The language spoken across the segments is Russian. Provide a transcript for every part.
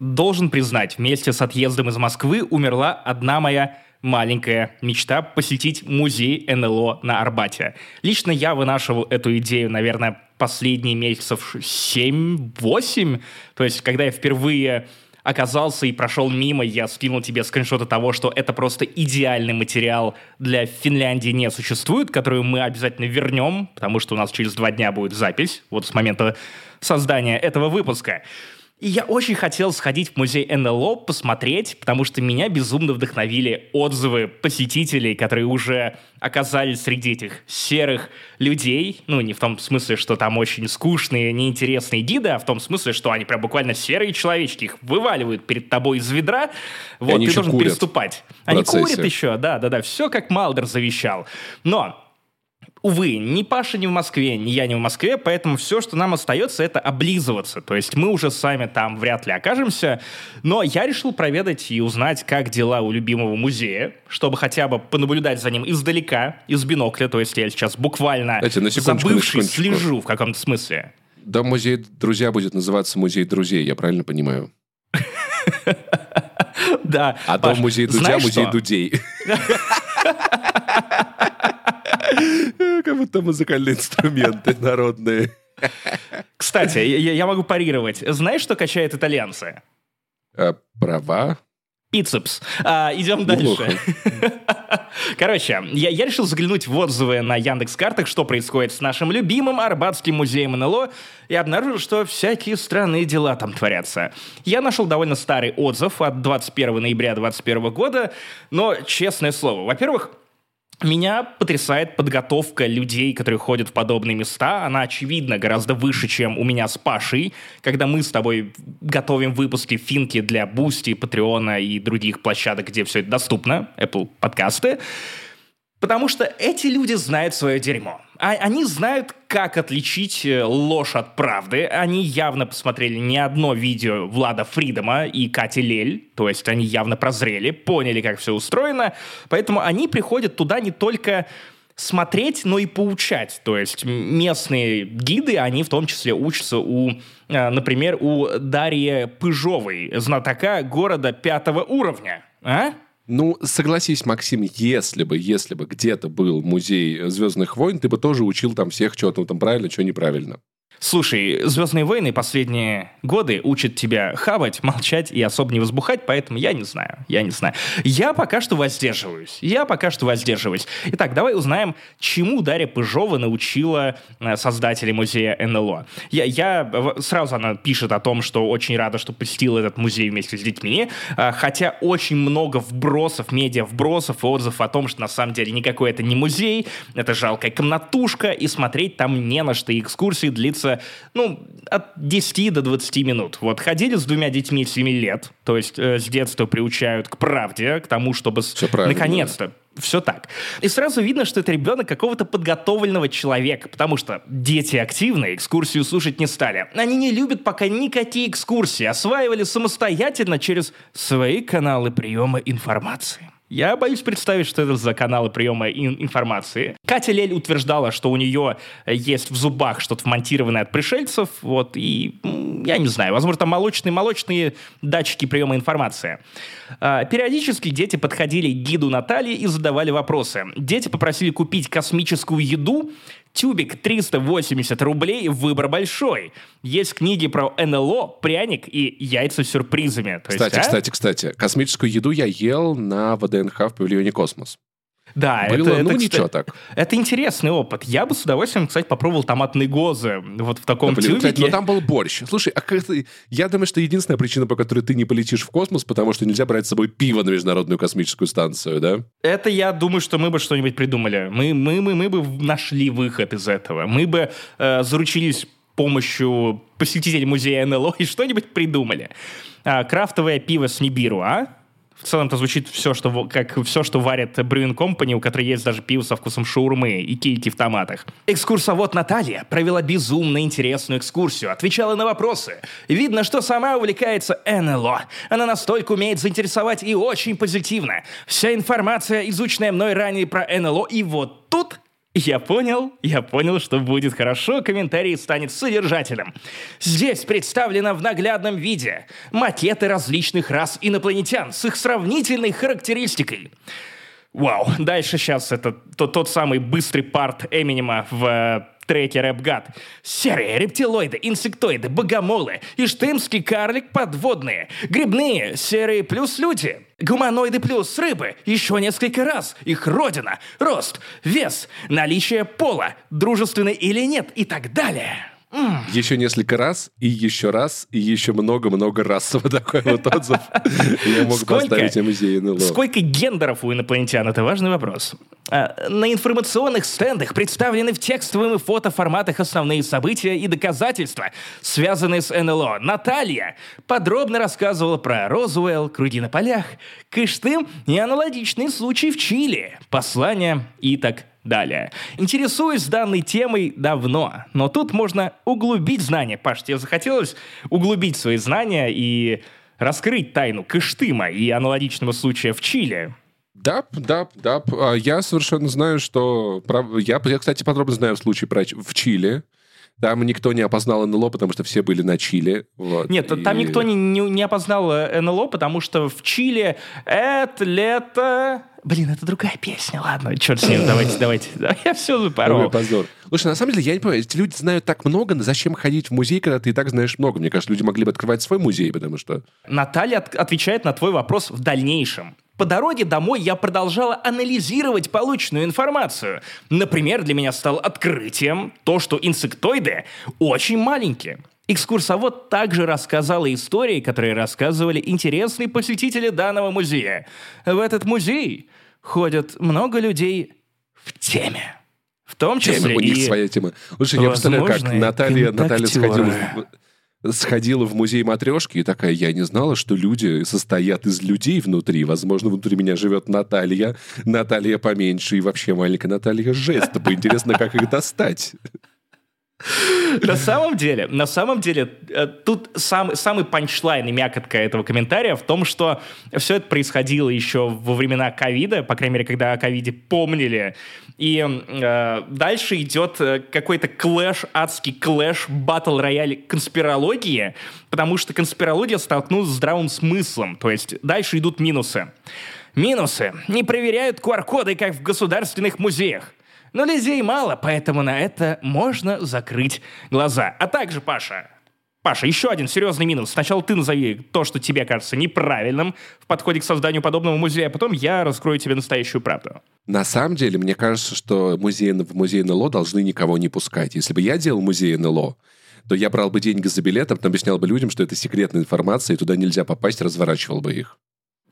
Должен признать, вместе с отъездом из Москвы умерла одна моя маленькая мечта посетить музей НЛО на Арбате. Лично я вынашивал эту идею, наверное, последние месяцев 7-8. То есть, когда я впервые оказался и прошел мимо, я скинул тебе скриншоты того, что это просто идеальный материал для Финляндии не существует, которую мы обязательно вернем, потому что у нас через два дня будет запись, вот с момента создания этого выпуска. И я очень хотел сходить в музей НЛО, посмотреть, потому что меня безумно вдохновили отзывы посетителей, которые уже оказались среди этих серых людей. Ну, не в том смысле, что там очень скучные, неинтересные гиды, а в том смысле, что они прям буквально серые человечки, их вываливают перед тобой из ведра, вот, ты должен курят переступать. Они курят еще, да-да-да, все как Малдер завещал. Но Увы, ни Паша не в Москве, ни я не в Москве, поэтому все, что нам остается, это облизываться. То есть мы уже сами там вряд ли окажемся. Но я решил проведать и узнать, как дела у любимого музея, чтобы хотя бы понаблюдать за ним издалека, из бинокля. То есть я сейчас буквально Знаете, на забывший слежу в каком-то смысле. Да, музей «Друзья» будет называться «Музей друзей», я правильно понимаю? Да. А то музей Дудя, музей Дудей. Как будто музыкальные инструменты народные. Кстати, я, я могу парировать. Знаешь, что качает итальянцы? А, права? Бицепс. А, идем дальше. Короче, я, я решил заглянуть в отзывы на Яндекс Картах, что происходит с нашим любимым Арбатским музеем НЛО, и обнаружил, что всякие странные дела там творятся. Я нашел довольно старый отзыв от 21 ноября 2021 года, но, честное слово, во-первых, меня потрясает подготовка людей, которые ходят в подобные места. Она, очевидно, гораздо выше, чем у меня с Пашей, когда мы с тобой готовим выпуски финки для Boosty, Patreon а и других площадок, где все это доступно, Apple подкасты. Потому что эти люди знают свое дерьмо. А они знают, как отличить э, ложь от правды. Они явно посмотрели не одно видео Влада Фридома и Кати Лель, то есть они явно прозрели, поняли, как все устроено. Поэтому они приходят туда не только смотреть, но и поучать. То есть местные гиды, они в том числе учатся у, э, например, у Дарьи Пыжовой, знатока города пятого уровня. А? Ну, согласись, Максим, если бы, если бы где-то был музей Звездных войн, ты бы тоже учил там всех, что там правильно, что неправильно. Слушай, «Звездные войны» последние годы учат тебя хавать, молчать и особо не возбухать, поэтому я не знаю, я не знаю. Я пока что воздерживаюсь, я пока что воздерживаюсь. Итак, давай узнаем, чему Дарья Пыжова научила э, создателей музея НЛО. Я, я, сразу она пишет о том, что очень рада, что посетила этот музей вместе с детьми, э, хотя очень много вбросов, медиа вбросов и отзывов о том, что на самом деле никакой это не музей, это жалкая комнатушка, и смотреть там не на что, и экскурсии длится длится, ну, от 10 до 20 минут. Вот ходили с двумя детьми 7 лет, то есть э, с детства приучают к правде, к тому, чтобы наконец-то все так. И сразу видно, что это ребенок какого-то подготовленного человека, потому что дети активно экскурсию слушать не стали. Они не любят пока никакие экскурсии, осваивали самостоятельно через свои каналы приема информации. Я боюсь представить, что это за каналы приема информации. Катя Лель утверждала, что у нее есть в зубах что-то вмонтированное от пришельцев, вот, и я не знаю, возможно, там молочные-молочные датчики приема информации. А, периодически дети подходили к гиду Натальи и задавали вопросы. Дети попросили купить космическую еду, Тюбик 380 рублей, выбор большой. Есть книги про НЛО, пряник и яйца с сюрпризами. То кстати, есть, а? кстати, кстати, космическую еду я ел на ВДНХ в павильоне «Космос». Да, Было, это, ну, это, ничего кстати, так. Это интересный опыт. Я бы с удовольствием, кстати, попробовал томатные гозы вот в таком да, блин, тюбике. Кстати, но там был борщ. Слушай, а как ты... я думаю, что единственная причина, по которой ты не полетишь в космос, потому что нельзя брать с собой пиво на Международную космическую станцию, да? Это я думаю, что мы бы что-нибудь придумали. Мы, мы, мы, мы бы нашли выход из этого. Мы бы э, заручились помощью посетителей музея НЛО и что-нибудь придумали. А, крафтовое пиво с Нибиру, а? В целом это звучит все, что, как все, что варят Brewing Company, у которой есть даже пиво со вкусом шаурмы и кильки в томатах. Экскурсовод Наталья провела безумно интересную экскурсию, отвечала на вопросы. Видно, что сама увлекается НЛО. Она настолько умеет заинтересовать и очень позитивно. Вся информация, изученная мной ранее про НЛО, и вот тут Я понял, я понял, что будет хорошо, комментарий станет содержательным. Здесь представлено в наглядном виде макеты различных рас инопланетян с их сравнительной характеристикой. Вау, дальше сейчас это тот, тот самый быстрый парт Эминема в э, треке Рэп Гад. Серые, рептилоиды, инсектоиды, богомолы, иштымский карлик, подводные, грибные, серые плюс люди, гуманоиды плюс рыбы, еще несколько раз, их родина, рост, вес, наличие пола, дружественный или нет и так далее. Еще несколько раз, и еще раз, и еще много-много раз. Вот такой вот отзыв я мог поставить о музее НЛО. Сколько гендеров у инопланетян? Это важный вопрос. А, на информационных стендах представлены в текстовом и фотоформатах основные события и доказательства, связанные с НЛО. Наталья подробно рассказывала про Розуэлл, круги на полях, Кыштым и аналогичные случаи в Чили, послания и так далее. Интересуюсь данной темой давно, но тут можно углубить знания. Паш, тебе захотелось углубить свои знания и раскрыть тайну Кыштыма и аналогичного случая в Чили? Да, да, да. Я совершенно знаю, что... Я, я кстати, подробно знаю случай в Чили. Там никто не опознал НЛО, потому что все были на Чили. Вот, Нет, и... там никто не, не, не опознал э, НЛО, потому что в Чили это лето... Блин, это другая песня, ладно, черт с ним, давайте, давайте. Я все запорол. позор. Слушай, на самом деле, я не понимаю, эти люди знают так много, зачем ходить в музей, когда ты и так знаешь много? Мне кажется, люди могли бы открывать свой музей, потому что... Наталья отвечает на твой вопрос в дальнейшем. По дороге домой я продолжала анализировать полученную информацию. Например, для меня стало открытием то, что инсектоиды очень маленькие. Экскурсовод также рассказала истории, которые рассказывали интересные посетители данного музея. В этот музей ходят много людей в теме. В том числе у них и... своя тема. Слушай, я представляю, как Наталья, Наталья сходила сходила в музей матрешки и такая, я не знала, что люди состоят из людей внутри. Возможно, внутри меня живет Наталья, Наталья поменьше и вообще маленькая Наталья жесть. Интересно, как их достать. На самом деле, на самом деле, э, тут сам, самый панчлайн и мякотка этого комментария в том, что все это происходило еще во времена ковида, по крайней мере, когда о ковиде помнили. И э, дальше идет э, какой-то clash, адский clash, battle royale конспирологии, потому что конспирология столкнулась с здравым смыслом. То есть дальше идут минусы. Минусы. Не проверяют QR-коды, как в государственных музеях. Но людей мало, поэтому на это можно закрыть глаза. А также, Паша, Паша, еще один серьезный минус. Сначала ты назови то, что тебе кажется неправильным в подходе к созданию подобного музея, а потом я раскрою тебе настоящую правду. На самом деле, мне кажется, что музей, в музей НЛО должны никого не пускать. Если бы я делал музей НЛО, то я брал бы деньги за билет, а потом объяснял бы людям, что это секретная информация, и туда нельзя попасть, разворачивал бы их.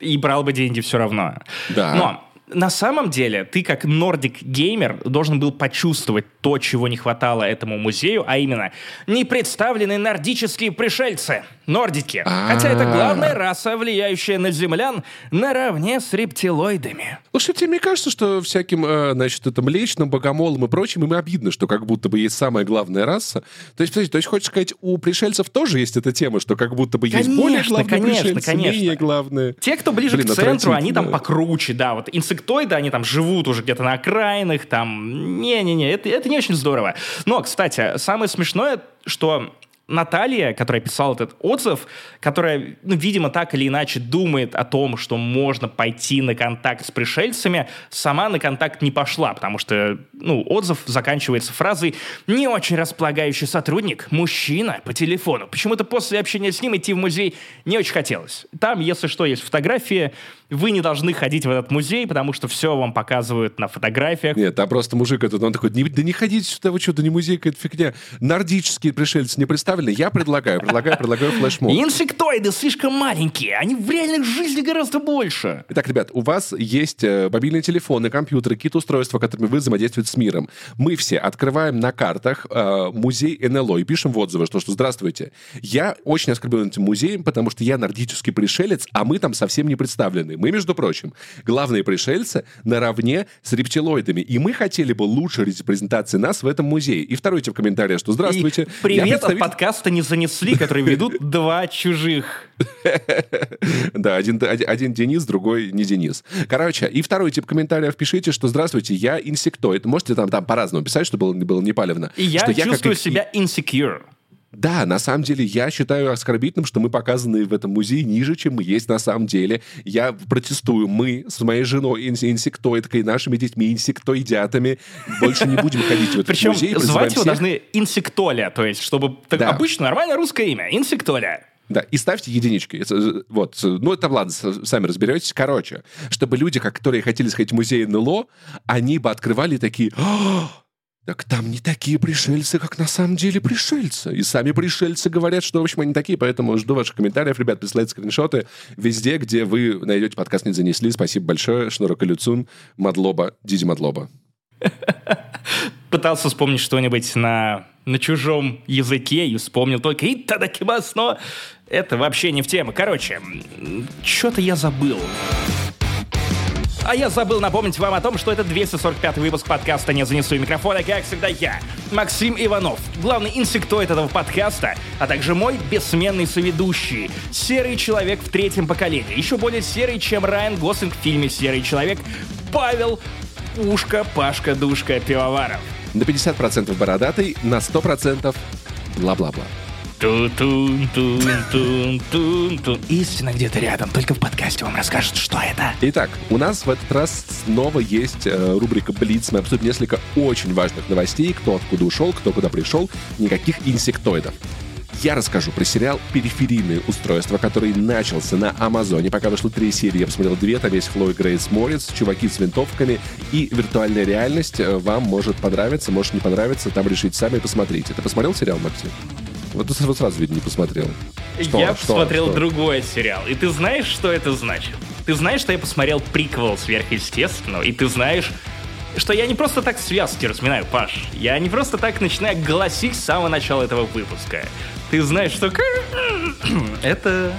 И брал бы деньги все равно. Да. Но на самом деле ты как нордик-геймер должен был почувствовать то, чего не хватало этому музею, а именно не представлены нордические пришельцы, нордики. Хотя это главная раса, влияющая на землян наравне с рептилоидами. Слушайте, мне кажется, что всяким, э, значит, это млечным, богомолом и прочим им обидно, что как будто бы есть самая главная раса. То есть, подожди, то есть хочешь сказать, у пришельцев тоже есть эта тема, что как будто бы есть более главные конечно, пришельцы, конечно. менее главные. Те, кто ближе к центру, они там покруче, да, вот инсектоиды, они там живут уже где-то на окраинах, там, не-не-не, это, это не очень здорово. Но, кстати, самое смешное, что Наталья, которая писала этот отзыв, которая, ну, видимо, так или иначе думает о том, что можно пойти на контакт с пришельцами, сама на контакт не пошла, потому что, ну, отзыв заканчивается фразой «не очень располагающий сотрудник, мужчина по телефону». Почему-то после общения с ним идти в музей не очень хотелось. Там, если что, есть фотографии, вы не должны ходить в этот музей, потому что все вам показывают на фотографиях. Нет, там просто мужик этот, он такой, да не ходите сюда, вы что-то не музей, какая-то фигня. Нордические пришельцы не представлены. Я предлагаю, предлагаю, предлагаю флешмоб. Инсектоиды слишком маленькие, они в реальной жизни гораздо больше. Итак, ребят, у вас есть э, мобильные телефоны, компьютеры, какие-то устройства, которыми вы взаимодействуете с миром. Мы все открываем на картах э, музей НЛО и пишем в отзывы, что, что здравствуйте, я очень оскорблен этим музеем, потому что я нордический пришелец, а мы там совсем не представлены. Мы, между прочим, главные пришельцы наравне с рептилоидами. И мы хотели бы лучшей репрезентации нас в этом музее. И второй тип комментария, что здравствуйте. И привет представитель... от подкаста не занесли, который ведут два чужих. Да, один, один Денис, другой не Денис. Короче, и второй тип комментариев пишите, что «Здравствуйте, я инсектоид». Можете там, там по-разному писать, чтобы было, было непалевно. И я чувствую себя insecure. Да, на самом деле я считаю оскорбительным, что мы показаны в этом музее ниже, чем мы есть на самом деле. Я протестую. Мы с моей женой инсектоидкой, нашими детьми инсектоидятами больше не будем ходить в этот Причем музей. звать его должны инсектоля, то есть чтобы так, Да. обычно нормальное русское имя, инсектоля. Да, и ставьте единички. Это, Вот, ну это ладно, сами разберетесь. Короче, чтобы люди, которые хотели сходить в музей НЛО, они бы открывали такие... «А, Так там не такие пришельцы, как на самом деле пришельцы. И сами пришельцы говорят, что, в общем, они такие. Поэтому жду ваших комментариев, ребят, присылайте скриншоты везде, где вы найдете подкаст «Не занесли». Спасибо большое. Шнурок Люцун, Мадлоба, Диди Мадлоба. Пытался вспомнить что-нибудь на, на чужом языке и вспомнил только «Итадакимас», но это вообще не в тему. Короче, что-то я забыл. А я забыл напомнить вам о том, что это 245 выпуск подкаста «Не занесу микрофона», как всегда я, Максим Иванов, главный инсектоид этого подкаста, а также мой бессменный соведущий, серый человек в третьем поколении, еще более серый, чем Райан Гослинг в фильме «Серый человек», Павел Ушка, Пашка, Душка, Пивоваров. На 50% бородатый, на 100% бла-бла-бла. Тун-тун-тун-тун-тун. Истина где-то рядом, только в подкасте вам расскажут, что это. Итак, у нас в этот раз снова есть э, рубрика «Блиц». Мы обсудим несколько очень важных новостей. Кто откуда ушел, кто куда пришел. Никаких инсектоидов. Я расскажу про сериал «Периферийные устройства», который начался на Амазоне. Пока вышло три серии, я посмотрел две. Там есть Хлоя Грейс Морец, чуваки с винтовками и виртуальная реальность. Э, Вам может понравиться, может не понравиться. Там решите сами, посмотрите. Ты посмотрел сериал, Максим? Вот ты вот сразу, видно, не посмотрел. Что? я Что? посмотрел Что? другой сериал. И ты знаешь, что это значит? Ты знаешь, что я посмотрел приквел сверхъестественного, и ты знаешь, что я не просто так связки разминаю, Паш. Я не просто так начинаю голосить с самого начала этого выпуска. Ты знаешь, что... Это...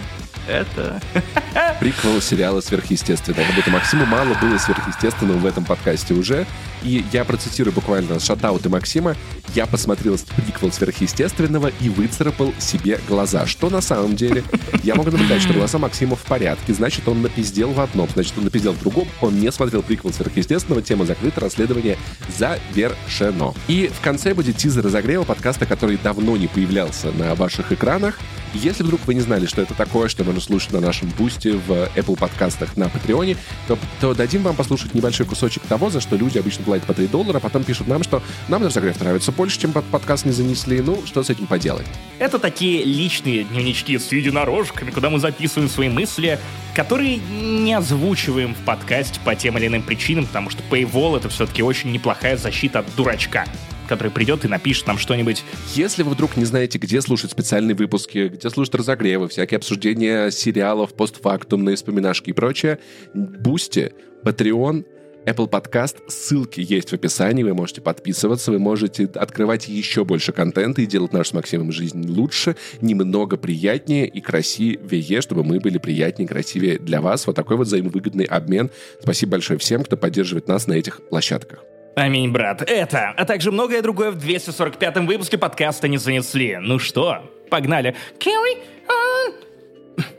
Это... приквел сериала «Сверхъестественное». Как будто Максиму мало было сверхъестественного в этом подкасте уже. И я процитирую буквально шатауты Максима. Я посмотрел приквел «Сверхъестественного» и выцарапал себе глаза. Что на самом деле? Я могу наблюдать, что глаза Максима в порядке. Значит, он напиздел в одном. Значит, он напиздел в другом. Он не смотрел приквел «Сверхъестественного». Тема закрыта. Расследование завершено. И в конце будет тизер разогрева подкаста, который давно не появлялся на ваших экранах. Если вдруг вы не знали, что это такое, что можно слушать на нашем бусте в Apple подкастах на Патреоне, то, то дадим вам послушать небольшой кусочек того, за что люди обычно платят по 3 доллара, потом пишут нам, что нам разогрев нравится больше, чем под подкаст не занесли. Ну, что с этим поделать? Это такие личные дневнички с единорожками, куда мы записываем свои мысли, которые не озвучиваем в подкасте по тем или иным причинам, потому что Paywall — это все-таки очень неплохая защита от дурачка, который придет и напишет нам что-нибудь Если вы вдруг не знаете, где слушать специальные выпуски, где слушать разогревы, всякие обсуждения сериалов, постфактумные вспоминашки и прочее, Boosty, Patreon, Apple Podcast, ссылки есть в описании, вы можете подписываться, вы можете открывать еще больше контента и делать нашу с Максимом жизнь лучше, немного приятнее и красивее, чтобы мы были приятнее и красивее для вас. Вот такой вот взаимовыгодный обмен. Спасибо большое всем, кто поддерживает нас на этих площадках. Аминь, брат. Это, а также многое другое в 245-м выпуске подкаста не занесли. Ну что, погнали. Carry on.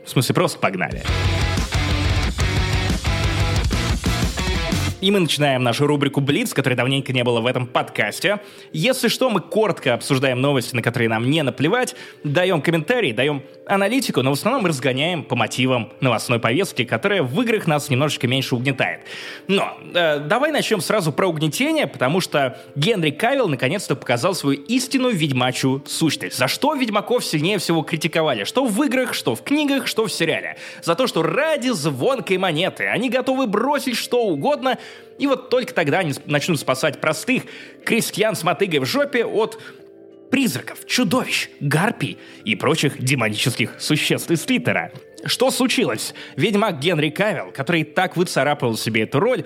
В смысле, просто погнали. И мы начинаем нашу рубрику «Блиц», которой давненько не было в этом подкасте. Если что, мы коротко обсуждаем новости, на которые нам не наплевать, даем комментарии, даем аналитику, но в основном разгоняем по мотивам новостной повестки, которая в играх нас немножечко меньше угнетает. Но э, давай начнем сразу про угнетение, потому что Генри Кавилл наконец-то показал свою истинную ведьмачью сущность. За что ведьмаков сильнее всего критиковали? Что в играх, что в книгах, что в сериале. За то, что ради звонкой монеты они готовы бросить что угодно, и вот только тогда они начнут спасать простых крестьян с мотыгой в жопе от призраков, чудовищ, гарпий и прочих демонических существ из Твиттера. Что случилось? Ведьмак Генри Кавилл, который так выцарапывал себе эту роль,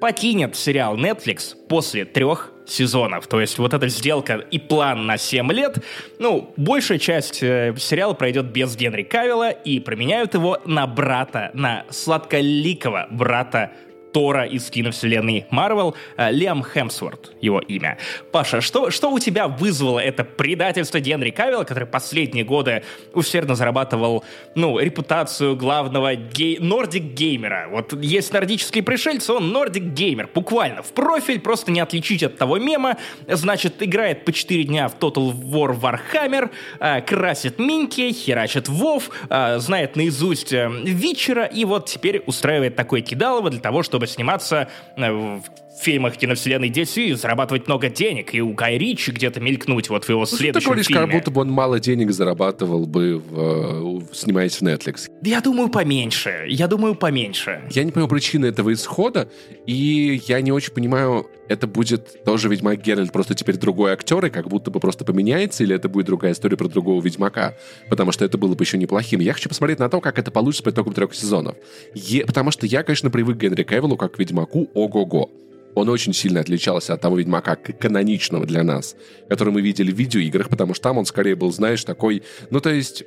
покинет сериал Netflix после трех сезонов. То есть вот эта сделка и план на 7 лет, ну, большая часть э, сериала пройдет без Генри Кавилла и променяют его на брата, на сладколикого брата Тора из киновселенной Марвел, э, Лиам Хемсворт, его имя. Паша, что, что у тебя вызвало это предательство Генри Кавилла, который последние годы усердно зарабатывал, ну, репутацию главного гей... нордик-геймера? Вот есть нордические пришельцы, он нордик-геймер, буквально, в профиль, просто не отличить от того мема, значит, играет по 4 дня в Total War Warhammer, э, красит минки, херачит Вов, э, знает наизусть Вичера, и вот теперь устраивает такое кидалово для того, чтобы сниматься э, в фильмах киновселенной DC зарабатывать много денег, и у Гай Ричи где-то мелькнуть вот в его Ну, что ты следующем говоришь, фильме. как будто бы он мало денег зарабатывал бы, в, э, снимаясь в Netflix. Я думаю, поменьше. Я думаю, поменьше. Я не понимаю причины этого исхода, и я не очень понимаю, это будет тоже Ведьмак Геральт, просто теперь другой актер, и как будто бы просто поменяется, или это будет другая история про другого Ведьмака, потому что это было бы еще неплохим. Я хочу посмотреть на то, как это получится по итогам трех сезонов. Е- потому что я, конечно, привык к Генри Кевиллу как к Ведьмаку ого-го. Он очень сильно отличался от того Ведьмака каноничного для нас, который мы видели в видеоиграх, потому что там он скорее был, знаешь, такой... Ну, то есть...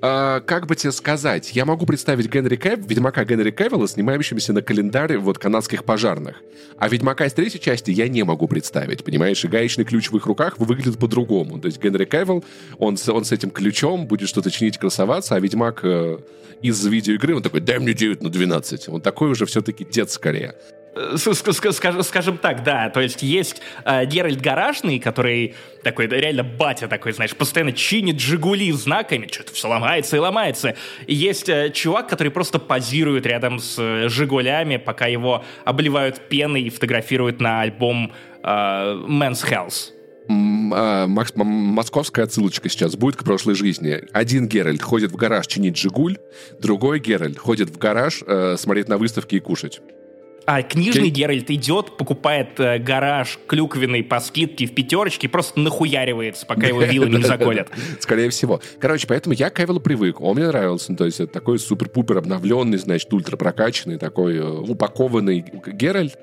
А, как бы тебе сказать, я могу представить Генри Кэв, Ведьмака Генри Кевилла, снимающимся на календаре вот канадских пожарных. А Ведьмака из третьей части я не могу представить, понимаешь? И гаечный ключ в их руках выглядит по-другому. То есть Генри Кевилл, он, с- он с этим ключом будет что-то чинить, красоваться, а Ведьмак э, из видеоигры, он такой, дай мне 9 на 12. Он такой уже все-таки дед скорее. Скажем так, да, то есть есть э, Геральт Гаражный, который такой, реально батя такой, знаешь, постоянно чинит Жигули знаками, что-то все ломается и ломается. И есть э, чувак, который просто позирует рядом с э, Жигулями, пока его обливают пеной и фотографируют на альбом э, Men's Health. А, московская отсылочка сейчас будет к прошлой жизни. Один Геральт ходит в гараж чинить «Жигуль», другой Геральт ходит в гараж э, смотреть на выставки и кушать. А книжный Окей. Геральт идет, покупает э, гараж клюквенный по скидке в пятерочке и просто нахуяривается, пока его вилами не заколят. Скорее всего. Короче, поэтому я к Эвелу привык. Он мне нравился. То есть это такой супер-пупер обновленный, значит, ультра прокачанный, такой э, упакованный Геральт.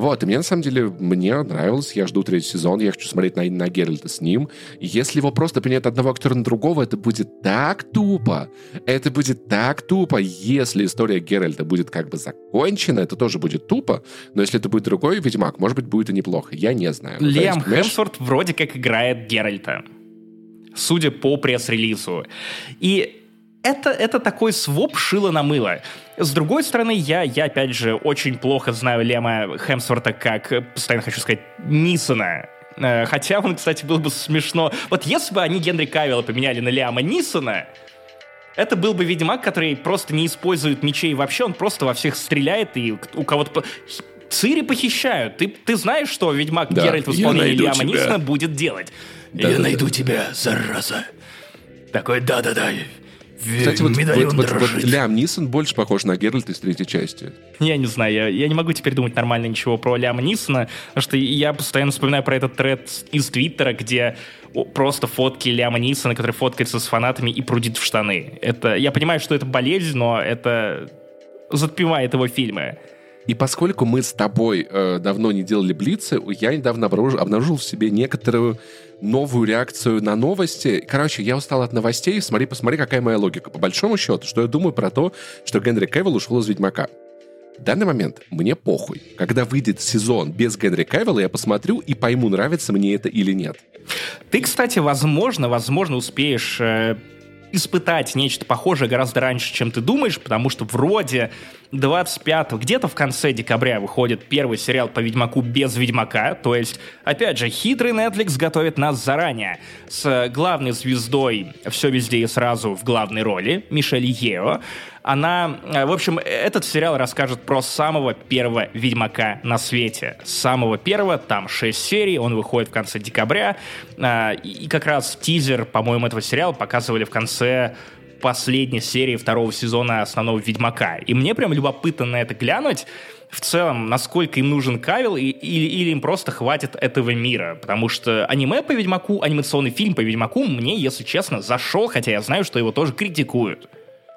Вот, и мне на самом деле, мне нравилось, я жду третий сезон, я хочу смотреть на, на Геральта с ним. Если его просто принять одного актера на другого, это будет так тупо. Это будет так тупо. Если история Геральта будет как бы закончена, это тоже будет тупо. Но если это будет другой Ведьмак, может быть, будет и неплохо. Я не знаю. Ну, понимаешь? Хемсворт вроде как играет Геральта. Судя по пресс-релизу. И это, это такой своп шило на мыло. С другой стороны, я, я, опять же, очень плохо знаю Лема Хемсворта как, э, постоянно хочу сказать, Нисона. Э, Хотя он, кстати, было бы смешно. Вот если бы они Генри Кавилла поменяли на Лиама Нисона, это был бы Ведьмак, который просто не использует мечей вообще, он просто во всех стреляет и у кого-то... по- Цири похищают. Ты, ты знаешь, что Ведьмак Да, Геральт в исполнении Лиама тебя. Нисона будет делать? Да, я да, найду да. тебя, зараза. Такой, да-да-да. Кстати, вот, вот- вот- вот. Лям Нисон больше похож на Геральта из третьей части. Я не знаю, я, я не могу теперь думать нормально ничего про Ляма Нисона, потому что я постоянно вспоминаю про этот тред из Твиттера, где просто фотки Ляма Нисона, который фоткается с фанатами и прудит в штаны. Это, я понимаю, что это болезнь, но это затмевает его фильмы. И поскольку мы с тобой э, давно не делали блицы, я недавно обнаружил, обнаружил в себе некоторую новую реакцию на новости. Короче, я устал от новостей. Смотри, посмотри, какая моя логика. По большому счету, что я думаю про то, что Генри Кевилл ушел из «Ведьмака». В данный момент мне похуй. Когда выйдет сезон без Генри Кевилла, я посмотрю и пойму, нравится мне это или нет. Ты, кстати, возможно, возможно, успеешь э, испытать нечто похожее гораздо раньше, чем ты думаешь, потому что вроде 25 где-то в конце декабря выходит первый сериал по Ведьмаку без Ведьмака, то есть, опять же, хитрый Netflix готовит нас заранее с главной звездой «Все везде и сразу» в главной роли, Мишель Ео. Она, э, в общем, этот сериал расскажет про самого первого Ведьмака на свете. Самого первого, там 6 серий, он выходит в конце декабря. А, И как раз тизер, по-моему, этого сериала показывали в конце последней серии второго сезона основного Ведьмака. И мне прям любопытно на это глянуть, в целом, насколько им нужен Кавил, и- или, или им просто хватит этого мира. Потому что аниме по Ведьмаку, анимационный фильм по Ведьмаку мне, если честно, зашел, хотя я знаю, что его тоже критикуют.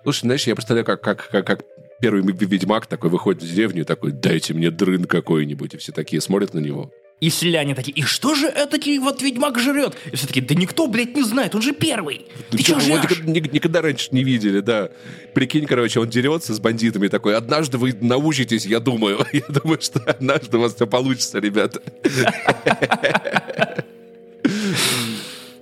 Слушай, знаешь, я представляю, как, как, как, как первый ведьмак такой выходит в деревню и такой, дайте мне дрын какой-нибудь, и все такие смотрят на него. И селяне такие, и что же это вот ведьмак жрет? И все такие, да никто, блядь, не знает, он же первый. Ты Да что чё, жрешь? никогда, ни- никогда раньше не видели, да. Прикинь, короче, он дерется с бандитами такой, однажды вы научитесь, я думаю. Я думаю, что однажды у вас все получится, ребята.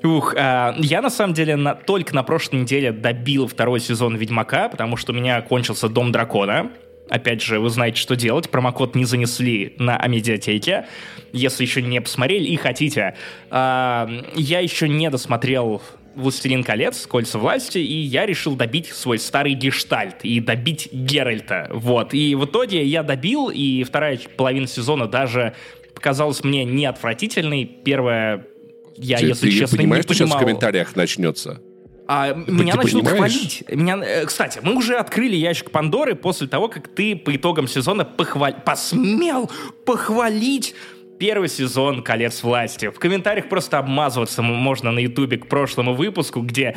Ух, а, я на самом деле на- только на прошлой неделе добил второй сезон Ведьмака, потому что у меня кончился Дом Дракона. Опять же, вы знаете, что делать. Промокод не занесли на Амедиатеке. Если еще не посмотрели и хотите. А, я еще не досмотрел «Властелин колец. Кольца власти», и я решил добить свой старый гештальт и добить Геральта. Вот. И в итоге я добил, и вторая половина сезона даже показалась мне не отвратительной. Первая я, Ты- если ты честно, понимаешь, не что сейчас в комментариях начнется? А меня ты начнут понимаешь? хвалить. Меня, э, кстати, мы уже открыли ящик Пандоры после того, как ты по итогам сезона похваль... посмел похвалить первый сезон «Колец власти». В комментариях просто обмазываться можно на ютубе к прошлому выпуску, где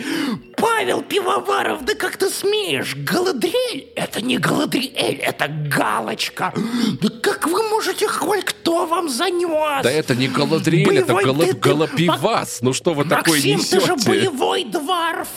«Павел Пивоваров, да как ты смеешь? Галадриэль? Это не Галадриэль, это Галочка. Да как вы можете хвалить? Кто вам занес?» Да это не Галадриэль, это Гала- ты- ты- Галапивас. Ну что вы такое Максим, ты же боевой дварф!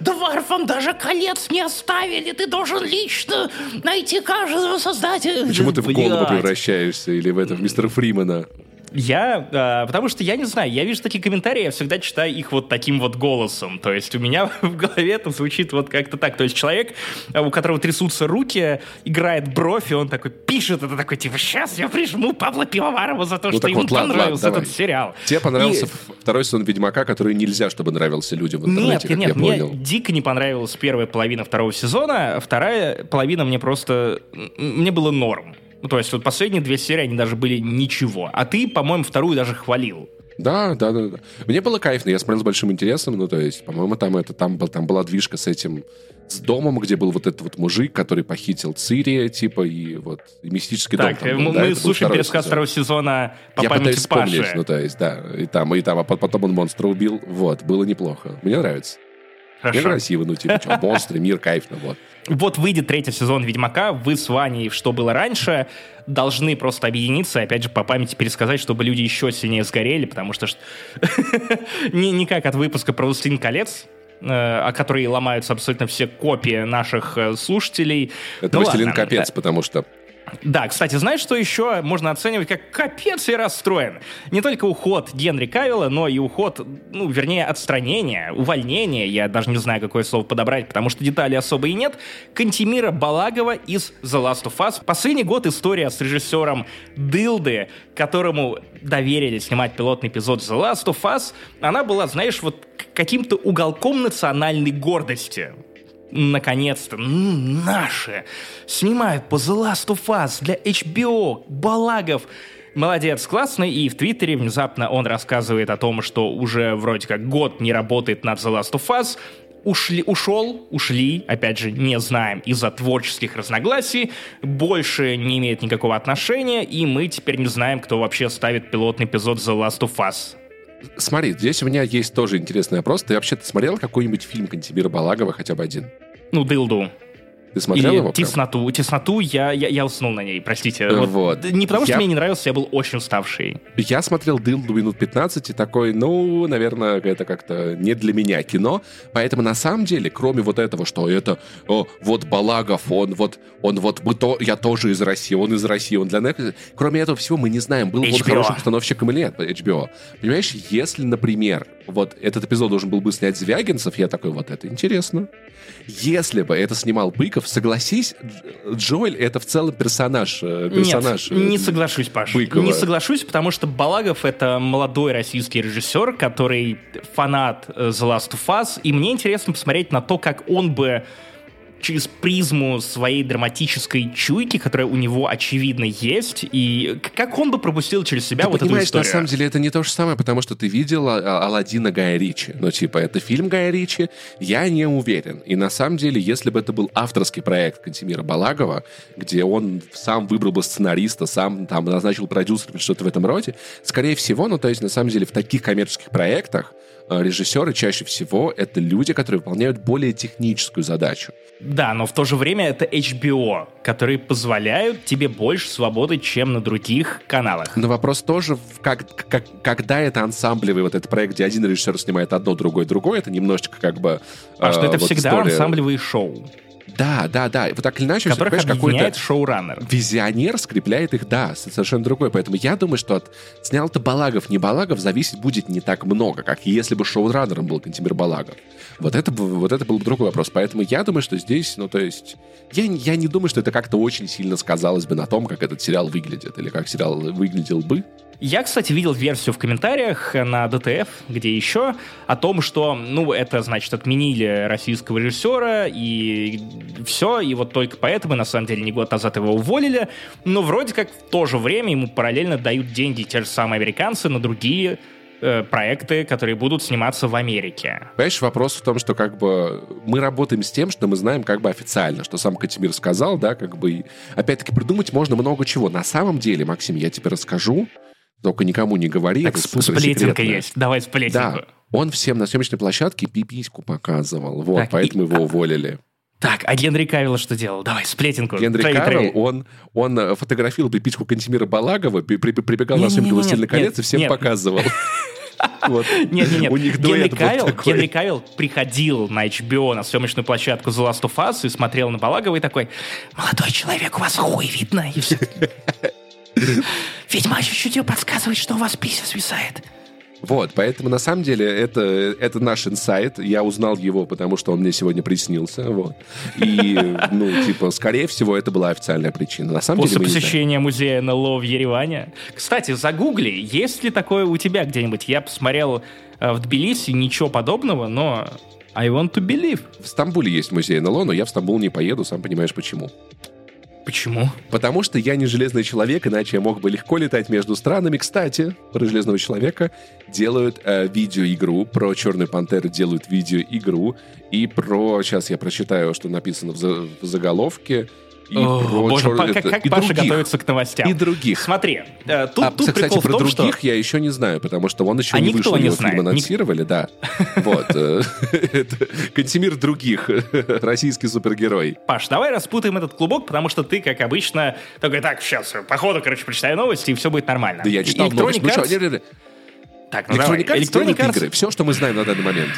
Дварфам даже колец не оставили! Ты должен лично найти каждого создателя! Почему ты в Блядь. превращаешься или в это, в мистера Фримена? Я, а, потому что я не знаю, я вижу такие комментарии, я всегда читаю их вот таким вот голосом. То есть у меня в голове это звучит вот как-то так. То есть человек, а, у которого трясутся руки, играет бровь, и он такой пишет это такой, типа, сейчас я прижму Павла Пивоварова за то, Ну что ему вот, понравился ладно, этот давай. сериал. Тебе понравился И- второй сезон Ведьмака, который нельзя, чтобы нравился людям в Нет, интернете, как нет, я мне понял. дико не понравилась первая половина второго сезона, вторая половина мне просто... Мне было норм. Ну, то есть вот последние две серии, они даже были ничего. А ты, по-моему, вторую даже хвалил. Да, да, да, да. Мне было кайфно, я смотрел с большим интересом, ну, то есть, по-моему, там, это, там, был, там была движка с этим, с домом, где был вот этот вот мужик, который похитил Цири, типа, и вот, и мистический Так, дом. там мы, да, мы слушаем пересказ сезон. второго сезона по Я пытаюсь вспомнить, Паши. ну, то есть, да, и там, и там, а потом он монстра убил, вот, было неплохо. Мне нравится. Мне Хорошо. красиво, ну, типа, что, монстры, мир, кайфно, вот. Вот выйдет третий сезон Ведьмака, вы с Ваней, что было раньше, должны просто объединиться, опять же, по памяти пересказать, чтобы люди еще сильнее сгорели, потому что не, как от выпуска про «Властелин колец», э, о которой ломаются абсолютно все копии наших э, слушателей. Это Ну «Властелин капец», да. потому что Да, кстати, знаешь, что еще можно оценивать как капец я расстроен? Не только уход Генри Кавилла, но и уход, ну, вернее, отстранение, увольнение, я даже не знаю, какое слово подобрать, потому что деталей особо и нет, Кантимира Балагова из The Last of Us. Последний год история с режиссером Дылды, которому доверили снимать пилотный эпизод The Last of Us, она была, знаешь, вот каким-то уголком национальной гордости наконец-то, наши, снимают по The Last of Us для HBO, Балагов. Молодец, классный. И в Твиттере внезапно он рассказывает о том, что уже вроде как год не работает над The Last of Us. Ушли, ушел, ушли, опять же, не знаем, из-за творческих разногласий, больше не имеет никакого отношения, и мы теперь не знаем, кто вообще ставит пилотный эпизод The Last of Us. Смотри, здесь у меня есть тоже интересный вопрос. Ты вообще-то смотрел какой-нибудь фильм Кантемира Балагова, хотя бы один? Ну, Дылду. Ты смотрел и его? тесноту. Тесноту я, я, я уснул на ней, простите. Э, Вот. вот. Не потому, что Я- мне не нравился, я был очень уставший. Я смотрел «Дылду» минут 15 и такой, ну, наверное, это как-то не для меня кино. Поэтому на самом деле, кроме вот этого, что это, о, вот Балагов, он вот, он вот, мы то, я тоже из России, он из России, он для Netflix. Кроме этого всего мы не знаем, был он HBO. хорошим постановщиком или нет, HBO. Понимаешь, если, например, вот этот эпизод должен был бы снять Звягинцев, я такой, вот это интересно. Если бы это снимал Быков, согласись, Дж- Джоэль это в целом персонаж. э, персонаж Нет, э, не соглашусь, Паш. Быкова. Не соглашусь, потому что Балагов — это молодой российский режиссер, который фанат э, The Last of Us, и мне интересно посмотреть на то, как он бы через призму своей драматической чуйки, которая у него очевидно есть, и как он бы пропустил через себя Ты вот эту понимаешь, историю. на самом деле это не то же самое, потому что ты видел а- а- Аладдина Гая Ричи. Ну, типа, это фильм Гая Ричи, я не уверен. И на самом деле, если бы это был авторский проект Кантемира Балагова, где он сам выбрал бы сценариста, сам там назначил продюсера или что-то в этом роде, скорее всего, ну, то есть, на самом деле, в таких коммерческих проектах режиссеры чаще всего это люди, которые выполняют более техническую задачу. Да, но в то же время это HBO, которые позволяют тебе больше свободы, чем на других каналах. Но вопрос тоже, как, как, когда это ансамблевый вот этот проект, где один режиссер снимает одно, другой, другое, это немножечко как бы... А э, что это вот всегда история... ансамблевые шоу. Да, да, да. Вот так или иначе, которых объединяет шоураннер. Визионер скрепляет их, да, совершенно другой. Поэтому я думаю, что от снял-то Балагов, не Балагов, зависеть будет не так много, как если бы шоураннером был Кантимир Балагов. Вот это, вот это был бы другой вопрос. Поэтому я думаю, что здесь, ну, то есть... Я, я не думаю, что это как-то очень сильно сказалось бы на том, как этот сериал выглядит, или как сериал выглядел бы. Я, кстати, видел версию в комментариях на ДТФ, где еще, о том, что, ну, это, значит, отменили российского режиссера, и все, и вот только поэтому, на самом деле, не год назад его уволили, но вроде как в то же время ему параллельно дают деньги те же самые американцы на другие э, проекты, которые будут сниматься в Америке. Понимаешь, вопрос в том, что как бы мы работаем с тем, что мы знаем как бы официально, что сам Катимир сказал, да, как бы опять-таки придумать можно много чего. На самом деле, Максим, я тебе расскажу, только никому не говори. Так это сплетинка есть. Давай сплетинку. Да. Он всем на съемочной площадке пипиську показывал. Вот, так, поэтому и... его уволили. Так, а Генри Кавилл что делал? Давай, сплетинку. Генри трои, Кавилл, он, он э, фотографировал пипиську Кантемира Балагова, при, при, прибегал не, на съемки «Властелина колец» и всем нет. показывал. Нет, нет, нет. У них Генри Кавилл, Генри Кавилл приходил на HBO, на съемочную площадку The Last of Us и смотрел на Балагова и такой, молодой человек, у вас хуй видно. И все Ведьма чуть-чуть подсказывает, что у вас пися свисает. Вот, поэтому на самом деле это, это наш инсайт. Я узнал его, потому что он мне сегодня приснился. Вот. И, ну, типа, скорее всего, это была официальная причина. На самом После деле, посещения музея НЛО в Ереване. Кстати, загугли, есть ли такое у тебя где-нибудь? Я посмотрел э, в Тбилиси, ничего подобного, но I want to believe. В Стамбуле есть музей НЛО, но я в Стамбул не поеду, сам понимаешь почему. Почему? Потому что я не железный человек, иначе я мог бы легко летать между странами. Кстати, про железного человека делают э, видеоигру, про Черную пантеру делают видеоигру, и про, сейчас я прочитаю, что написано в, за, в заголовке, и О, про боже, чер... как, как и Паша других. готовится к новостям. И других. Смотри, э, тут, а, тут кстати, прикол про в том, других что... я еще не знаю, потому что он еще а не вышел, не его знает. фильм анонсировали, Ник... да. Вот. Э, Кантемир других, российский супергерой. Паш, давай распутаем этот клубок, потому что ты, как обычно, такой, так, сейчас, походу, короче, прочитаю новости, и все будет нормально. Да я читал новости. Ну что, так, ну Electronic Arts Electronic Arts... игры. Все, что мы знаем на данный момент.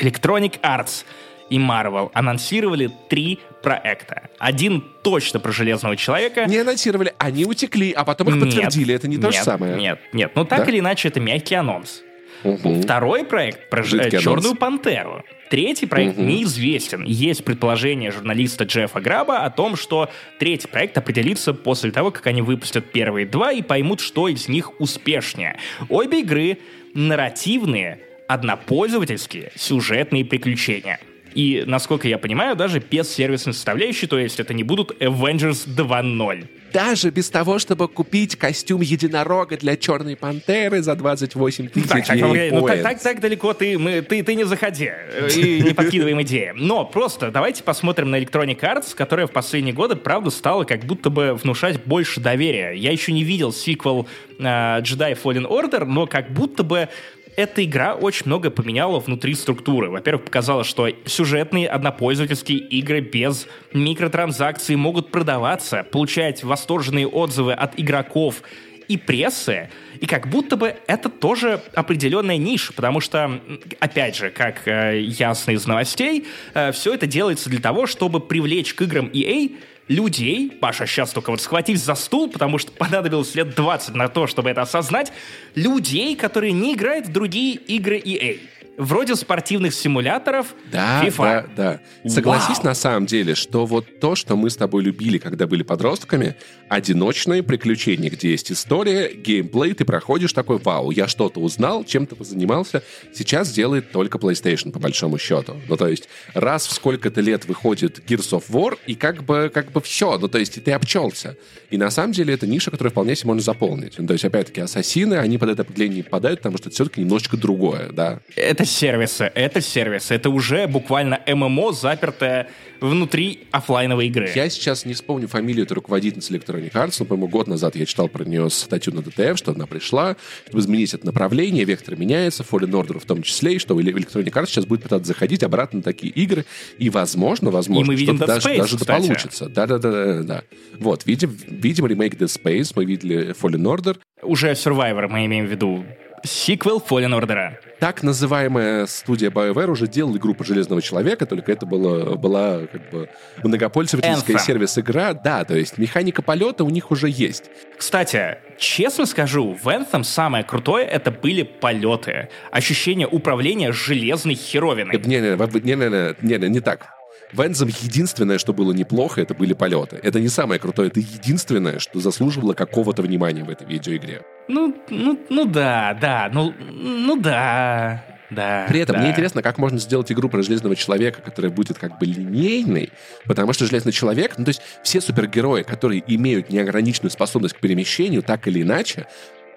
Electronic Arts и Marvel анонсировали три проекта. Один точно про Железного Человека. Не анонсировали, они утекли, а потом их нет, подтвердили. Это не то нет, же самое. Нет, нет. Ну так да? или иначе, это мягкий анонс. Угу. Второй проект про Жидкий Черную анонс. Пантеру. Третий проект угу. неизвестен. Есть предположение журналиста Джеффа Граба о том, что третий проект определится после того, как они выпустят первые два и поймут, что из них успешнее. Обе игры нарративные, однопользовательские, сюжетные приключения — и, насколько я понимаю, даже без сервисной составляющей, то есть это не будут Avengers 2.0. Даже без того, чтобы купить костюм единорога для Черной Пантеры за 28 тысяч так, так, ну, так, так, так далеко ты, мы, ты, ты не заходи э, и не подкидываем идеи. Но просто давайте посмотрим на Electronic Arts, которая в последние годы, правда, стала как будто бы внушать больше доверия. Я еще не видел сиквел э, Jedi Fallen Order, но как будто бы эта игра очень много поменяла внутри структуры. Во-первых, показала, что сюжетные однопользовательские игры без микротранзакций могут продаваться, получать восторженные отзывы от игроков и прессы, и как будто бы это тоже определенная ниша, потому что, опять же, как э, ясно из новостей, э, все это делается для того, чтобы привлечь к играм EA людей, Паша сейчас только вот схватись за стул, потому что понадобилось лет 20 на то, чтобы это осознать, людей, которые не играют в другие игры EA вроде спортивных симуляторов да, FIFA. Да, да. Согласись Вау. на самом деле, что вот то, что мы с тобой любили, когда были подростками, одиночные приключения, где есть история, геймплей, ты проходишь такой, вау, я что-то узнал, чем-то позанимался, сейчас делает только PlayStation, по большому счету. Ну, то есть, раз в сколько-то лет выходит Gears of War, и как бы, как бы все, ну, то есть ты обчелся. И на самом деле это ниша, которую вполне себе можно заполнить. Ну, то есть, опять-таки, ассасины, они под это определение не попадают, потому что это все-таки немножечко другое, да. Это сервисы, это сервисы. Это уже буквально ММО, запертое внутри офлайновой игры. Я сейчас не вспомню фамилию этой руководительницы Electronic Arts, но, по-моему, год назад я читал про нее статью на ДТФ, что она пришла, чтобы изменить это направление, вектор меняется, Fallen Order в том числе, и что Electronic Arts сейчас будет пытаться заходить обратно на такие игры, и, возможно, возможно, и мы видим Dead даже, Space, даже кстати. получится. Да-да-да. да. Вот, видим, видим ремейк Dead Space, мы видели Fallen Order. Уже Survivor мы имеем в виду. Сиквел Fallen Order. Так называемая студия BioWare уже делала игру по Железного Человека, только это было, была как бы многопользовательская сервис-игра. Да, то есть механика полета у них уже есть. Кстати, честно скажу, в Anthem самое крутое это были полеты. Ощущение управления железной херовиной. Не-не-не, не, не, не так. В Anthem единственное, что было неплохо, это были полеты. Это не самое крутое, это единственное, что заслуживало какого-то внимания в этой видеоигре. Ну, ну, ну да, да, ну, ну да, да. При этом да. мне интересно, как можно сделать игру про Железного Человека, которая будет как бы линейной, потому что Железный Человек, ну то есть все супергерои, которые имеют неограниченную способность к перемещению, так или иначе,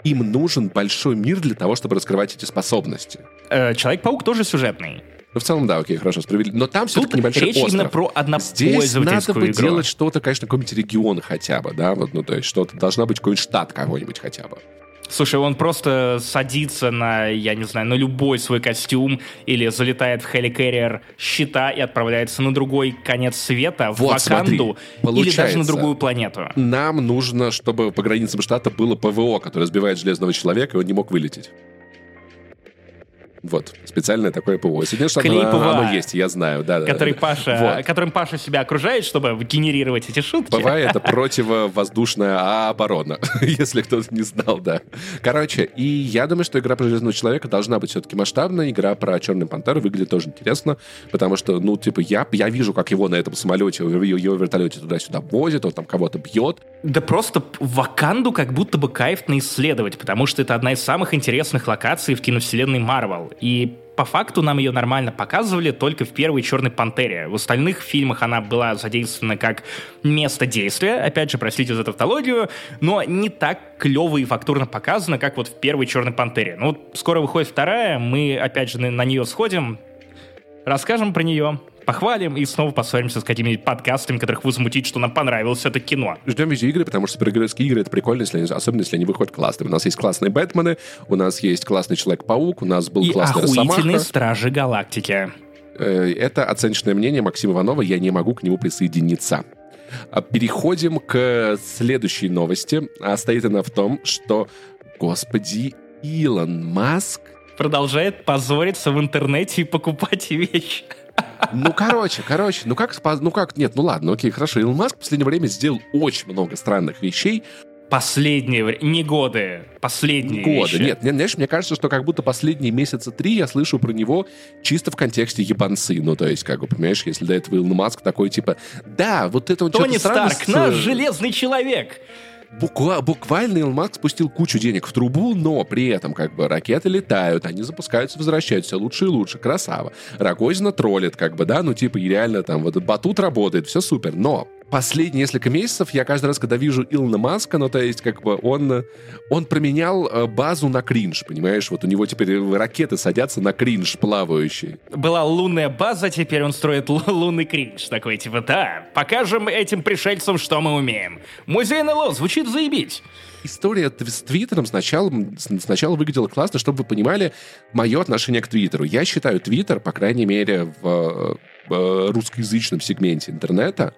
им нужен большой мир для того, чтобы раскрывать эти способности. Э, Человек-паук тоже сюжетный. Ну, в целом, да, окей, хорошо, справедливо. Но там все-таки небольшой речь остров. именно про Здесь надо однопользовательскую бы игру. делать что-то, конечно, какой-нибудь регион хотя бы, да, вот, ну, то есть что-то, должна быть какой-нибудь штат какой-нибудь хотя бы. Слушай, он просто садится на, я не знаю, на любой свой костюм или залетает в helicarrier щита и отправляется на другой конец света, в Вот, смотри, Ваканду или даже на другую планету. Нам нужно, чтобы по границам штата было ПВО, которое сбивает Железного Человека, и он не мог вылететь. Вот, специальное такое ПВО. Соединенные Штаты, Клей оно, ПВА. оно есть, я знаю, да, да. Который да. Паша, Вот. которым Паша себя окружает, чтобы генерировать эти шутки. ПВА — это противовоздушная оборона, если кто-то не знал, да. Короче, и я думаю, что игра про Железного Человека должна быть все-таки масштабная. Игра про Черную Пантеру выглядит тоже интересно, потому что, ну, типа, я, я вижу, как его на этом самолете, его вертолете туда-сюда возит, он там кого-то бьет. Да просто Ваканду как будто бы кайфно исследовать, потому что это одна из самых интересных локаций в киновселенной Марвел. И по факту нам ее нормально показывали только в первой «Черной пантере». В остальных фильмах она была задействована как место действия, опять же, простите за тавтологию, но не так клево и фактурно показано, как вот в первой «Черной пантере». Ну, вот скоро выходит вторая, мы опять же на нее сходим, расскажем про нее, похвалим и снова поссоримся с какими-нибудь подкастами, которых возмутить, что нам понравилось это кино. Ждем видеоигры, потому что супергеройские игры — это прикольно, если они- особенно если они выходят классными. У нас есть классные Бэтмены, у нас есть классный Человек-паук, у нас был и классный охуительные Росомаха. Стражи Галактики. Э, Это оценочное мнение Максима Иванова, я не могу к нему присоединиться. А Переходим к следующей новости. А стоит она в том, что, господи, Илон Маск Продолжает позориться в интернете и покупать вещи. Ну, короче, короче, ну как, ну как, нет, ну ладно, окей, хорошо. Илон Маск в последнее время сделал очень много странных вещей. Последние не годы, последние Годы. вещи. Нет, не- знаешь, мне кажется, что как будто последние месяца три я слышу про него чисто в контексте ебанцы. Ну, то есть, как бы, понимаешь, если до этого Илон Маск такой, типа, да, вот это он Тони странно Старк, с- наш железный человек. Буква- буквально Илон Маск спустил кучу денег в трубу, но при этом как бы ракеты летают, они запускаются, возвращаются лучше и лучше, красава. Рогозина троллит, как бы, да, ну типа и реально там вот батут работает, все супер, но последние несколько месяцев я каждый раз, когда вижу Илона Маска, ну то есть как бы он, он променял э, базу на кринж, понимаешь, вот у него теперь ракеты садятся на кринж плавающий. Была лунная база, теперь он строит лу- лунный кринж. Такой, типа, да, покажем этим пришельцам, что мы умеем. Музей НЛО звучит заебись. История с Твиттером сначала, сначала выглядела классно, чтобы вы понимали мое отношение к Твиттеру. Я считаю Твиттер, по крайней мере, в, э, русскоязычном сегменте интернета,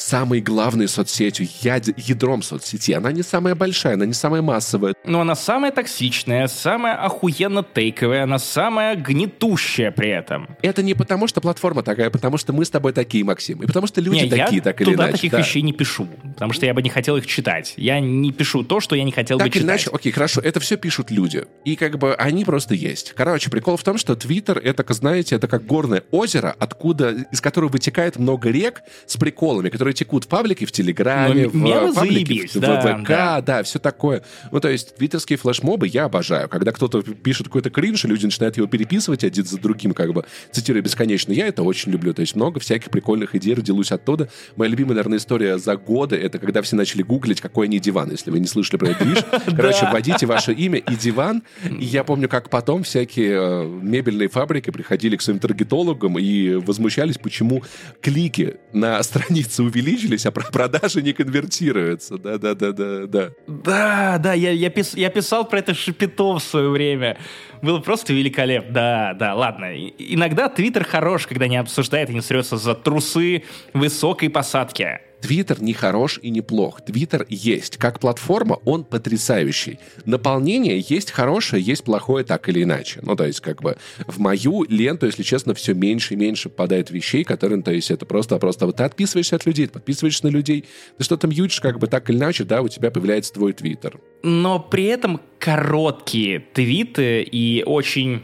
самой главной соцсетью, яд- ядром соцсети. Она не самая большая, она не самая массовая. Но она самая токсичная, самая охуенно тейковая, она самая гнетущая при этом. Это не потому, что платформа такая, а потому что мы с тобой такие, Максим. И потому что люди Не, такие, я так или туда иначе. таких да. вещей не пишу, потому что я бы не хотел их читать. Я не пишу то, что я не хотел бы Так или читать. иначе, окей, хорошо, это все пишут люди. И как бы они просто есть. Короче, прикол в том, что Твиттер, это, знаете, это как горное озеро, откуда, из которого вытекает много рек с приколами, которые текут в паблике, в Телеграме, Ну, в мемы паблике, заебись, в, да, в ВК, да. да. все такое. Ну, то есть. Твиттерские флешмобы я обожаю. Когда кто-то пишет какой-то кринж, и люди начинают его переписывать один за другим, как бы, цитируя бесконечно, я это очень люблю. То есть много всяких прикольных идей родилось оттуда. Моя любимая, наверное, история за годы, это когда все начали гуглить, какой они диван, если вы не слышали про это движ. Короче, вводите ваше имя и диван. И я помню, как потом всякие э, мебельные фабрики приходили к своим таргетологам и возмущались, почему клики на странице увеличились, а продажи не конвертируются. Да-да-да-да. Да, да, я, я, пис, я писал про это шипито в свое время. Было просто великолепно. Да, да, ладно. Иногда Твиттер хорош, когда не обсуждает и не срется за трусы высокой посадки. Твиттер не хорош и не плох. Твиттер есть. Как платформа он потрясающий. Наполнение есть хорошее, есть плохое так или иначе. Ну, то есть, как бы в мою ленту, если честно, все меньше и меньше попадает вещей, которые, то есть, это просто, просто вот ты отписываешься от людей, подписываешься на людей, ты что-то мьютишь, как бы так или иначе, да, у тебя появляется твой твиттер. Но при этом короткие твиты и очень...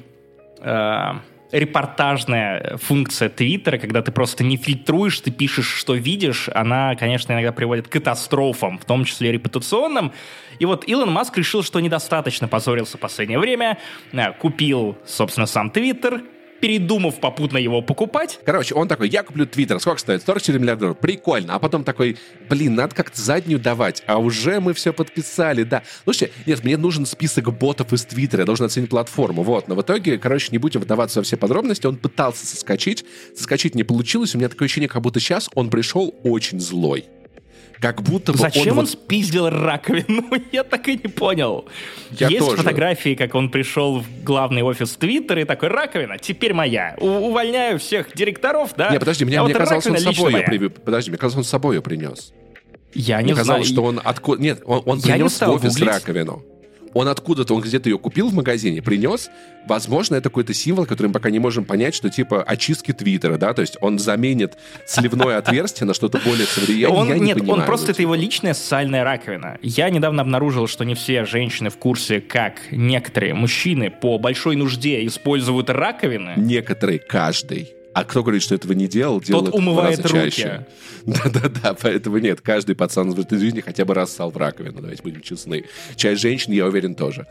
Э репортажная функция Твиттера, когда ты просто не фильтруешь, ты пишешь, что видишь, она, конечно, иногда приводит к катастрофам, в том числе репутационным. И вот Илон Маск решил, что недостаточно позорился в последнее время, э, купил, собственно, сам Твиттер, передумав попутно его покупать. Короче, он такой, я куплю Твиттер, сколько стоит? 44 миллиарда долларов. Прикольно. А потом такой, блин, надо как-то заднюю давать. А уже мы все подписали, да. Слушайте, нет, мне нужен список ботов из Твиттера, я должен оценить платформу. Вот, но в итоге, короче, не будем вдаваться во все подробности. Он пытался соскочить, соскочить не получилось. У меня такое ощущение, как будто сейчас он пришел очень злой. Как будто бы Зачем он, он вот... спиздил раковину? Я так и не понял. Я Есть тоже. фотографии, как он пришел в главный офис Твиттера и такой, раковина, теперь моя. У увольняю всех директоров, да? Не, подожди, мне, а мне вот казалось, он с собой ее при... Подожди, мне казалось, он с собой ее принес. Я не мне знаю. казалось, что он откуда... Нет, он, он принес в офис гуглить. раковину он откуда-то, он где-то ее купил в магазине, принес. Возможно, это какой-то символ, который мы пока не можем понять, что типа очистки Твиттера, да, то есть он заменит сливное отверстие на что-то более современное. Он, я нет, не понимаю, он просто, это его личная социальная раковина. Я недавно обнаружил, что не все женщины в курсе, как некоторые мужчины по большой нужде используют раковины. Некоторые, каждый. А кто говорит, что этого не делал, делает Тот умывает руки. чаще. Да-да-да, поэтому нет, каждый пацан в этой жизни хотя бы раз ссал в раковину, давайте будем честны. Часть женщин, я уверен, тоже.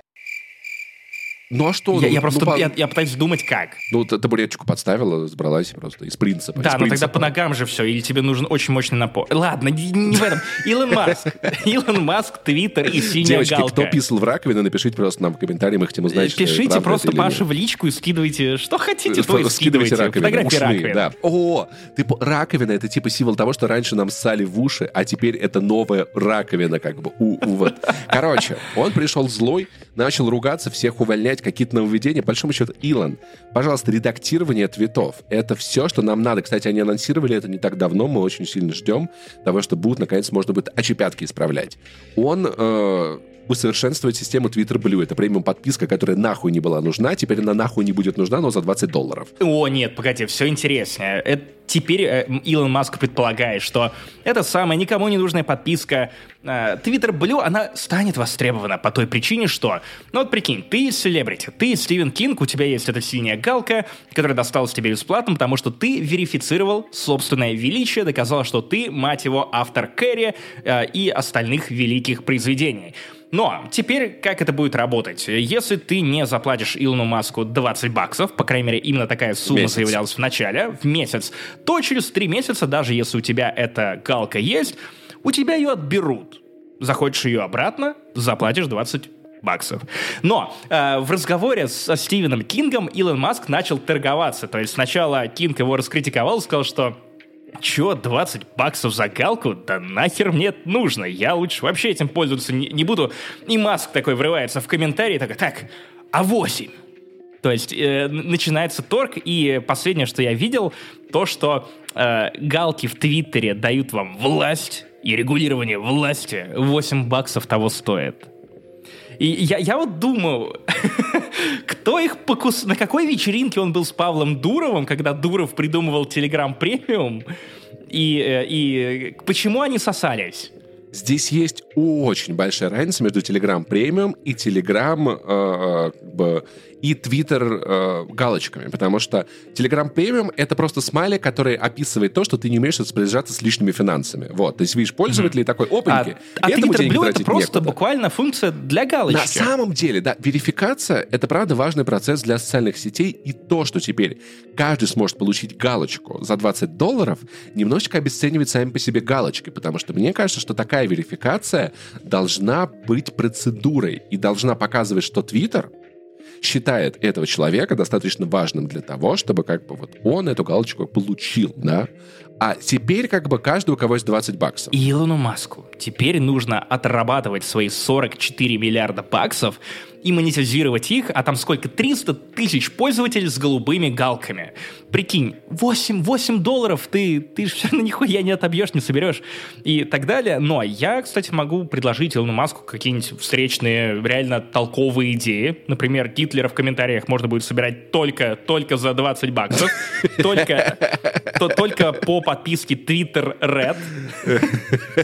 Ну а что? Я, ну, я просто ну, я, я пытаюсь думать, как. Ну, табуреточку подставила, сбралась просто из принципа. Да, из но принципа. тогда по ногам же все, или тебе нужен очень мощный напор. Ладно, не, не в этом. Илон Маск. Илон Маск, Твиттер и синяя Девочки, галка. кто писал в раковину, напишите просто нам в комментарии, мы хотим узнать, Пишите что просто Паше в личку и скидывайте, что хотите, то и скидывайте. Фотографии раковины. Да. О, ты, раковина — это типа символ того, что раньше нам ссали в уши, а теперь это новая раковина как бы. У, у, вот. Короче, он пришел злой, начал ругаться, всех увольнять, какие-то нововведения. По большому счету, Илон, пожалуйста, редактирование твитов. Это все, что нам надо. Кстати, они анонсировали это не так давно. Мы очень сильно ждем того, что будут, наконец, можно будет очепятки исправлять. Он э, усовершенствовать систему Twitter Blue. Это премиум подписка, которая нахуй не была нужна. Теперь она нахуй не будет нужна, но за 20 долларов. О, нет, погоди, все интереснее. Это теперь э, Илон Маск предполагает, что эта самая никому не нужная подписка э, Twitter Blue, она станет востребована по той причине, что, ну вот прикинь, ты селебрити, ты Стивен Кинг, у тебя есть эта синяя галка, которая досталась тебе бесплатно, потому что ты верифицировал собственное величие, доказал, что ты, мать его, автор Кэрри э, и остальных великих произведений. Но теперь как это будет работать? Если ты не заплатишь Илону Маску 20 баксов, по крайней мере, именно такая сумма месяц. заявлялась в начале, в месяц, то через 3 месяца, даже если у тебя эта галка есть, у тебя ее отберут. Захочешь ее обратно, заплатишь 20 баксов. Но э, в разговоре со Стивеном Кингом Илон Маск начал торговаться. То есть сначала Кинг его раскритиковал, сказал, что Чё, 20 баксов за галку? Да нахер мне это нужно? Я лучше вообще этим пользоваться не, не буду. И Маск такой врывается в комментарии, такой, так, а 8? То есть э, начинается торг, и последнее, что я видел, то, что э, галки в Твиттере дают вам власть, и регулирование власти 8 баксов того стоит. И я, я вот думаю, кто их покус... На какой вечеринке он был с Павлом Дуровым, когда Дуров придумывал Телеграм Премиум? И, э, и почему они сосались? Здесь есть очень большая разница между Telegram Premium и Telegram э, как бы, и Twitter э, галочками, потому что Telegram Premium — это просто смайлик, который описывает то, что ты не умеешь распоряжаться с лишними финансами. Вот, то есть видишь пользователей mm-hmm. такой опеньки, а, а Twitter Blue — это просто некуда. буквально функция для галочки. На самом деле, да, верификация — это, правда, важный процесс для социальных сетей, и то, что теперь каждый сможет получить галочку за 20 долларов, немножечко обесценивает сами по себе галочки, потому что мне кажется, что такая верификация должна быть процедурой и должна показывать, что Twitter — считает этого человека достаточно важным для того, чтобы как бы вот он эту галочку получил, да. А теперь как бы каждый, у кого есть 20 баксов. И Илону Маску теперь нужно отрабатывать свои 44 миллиарда баксов и монетизировать их, а там сколько? 300 тысяч пользователей с голубыми галками. Прикинь, 8, 8 долларов ты, ты же все равно нихуя не отобьешь, не соберешь и так далее. Но я, кстати, могу предложить Илону Маску какие-нибудь встречные, реально толковые идеи. Например, Гитлера в комментариях можно будет собирать только, только за 20 баксов. Только, то, только по подписке Twitter Red.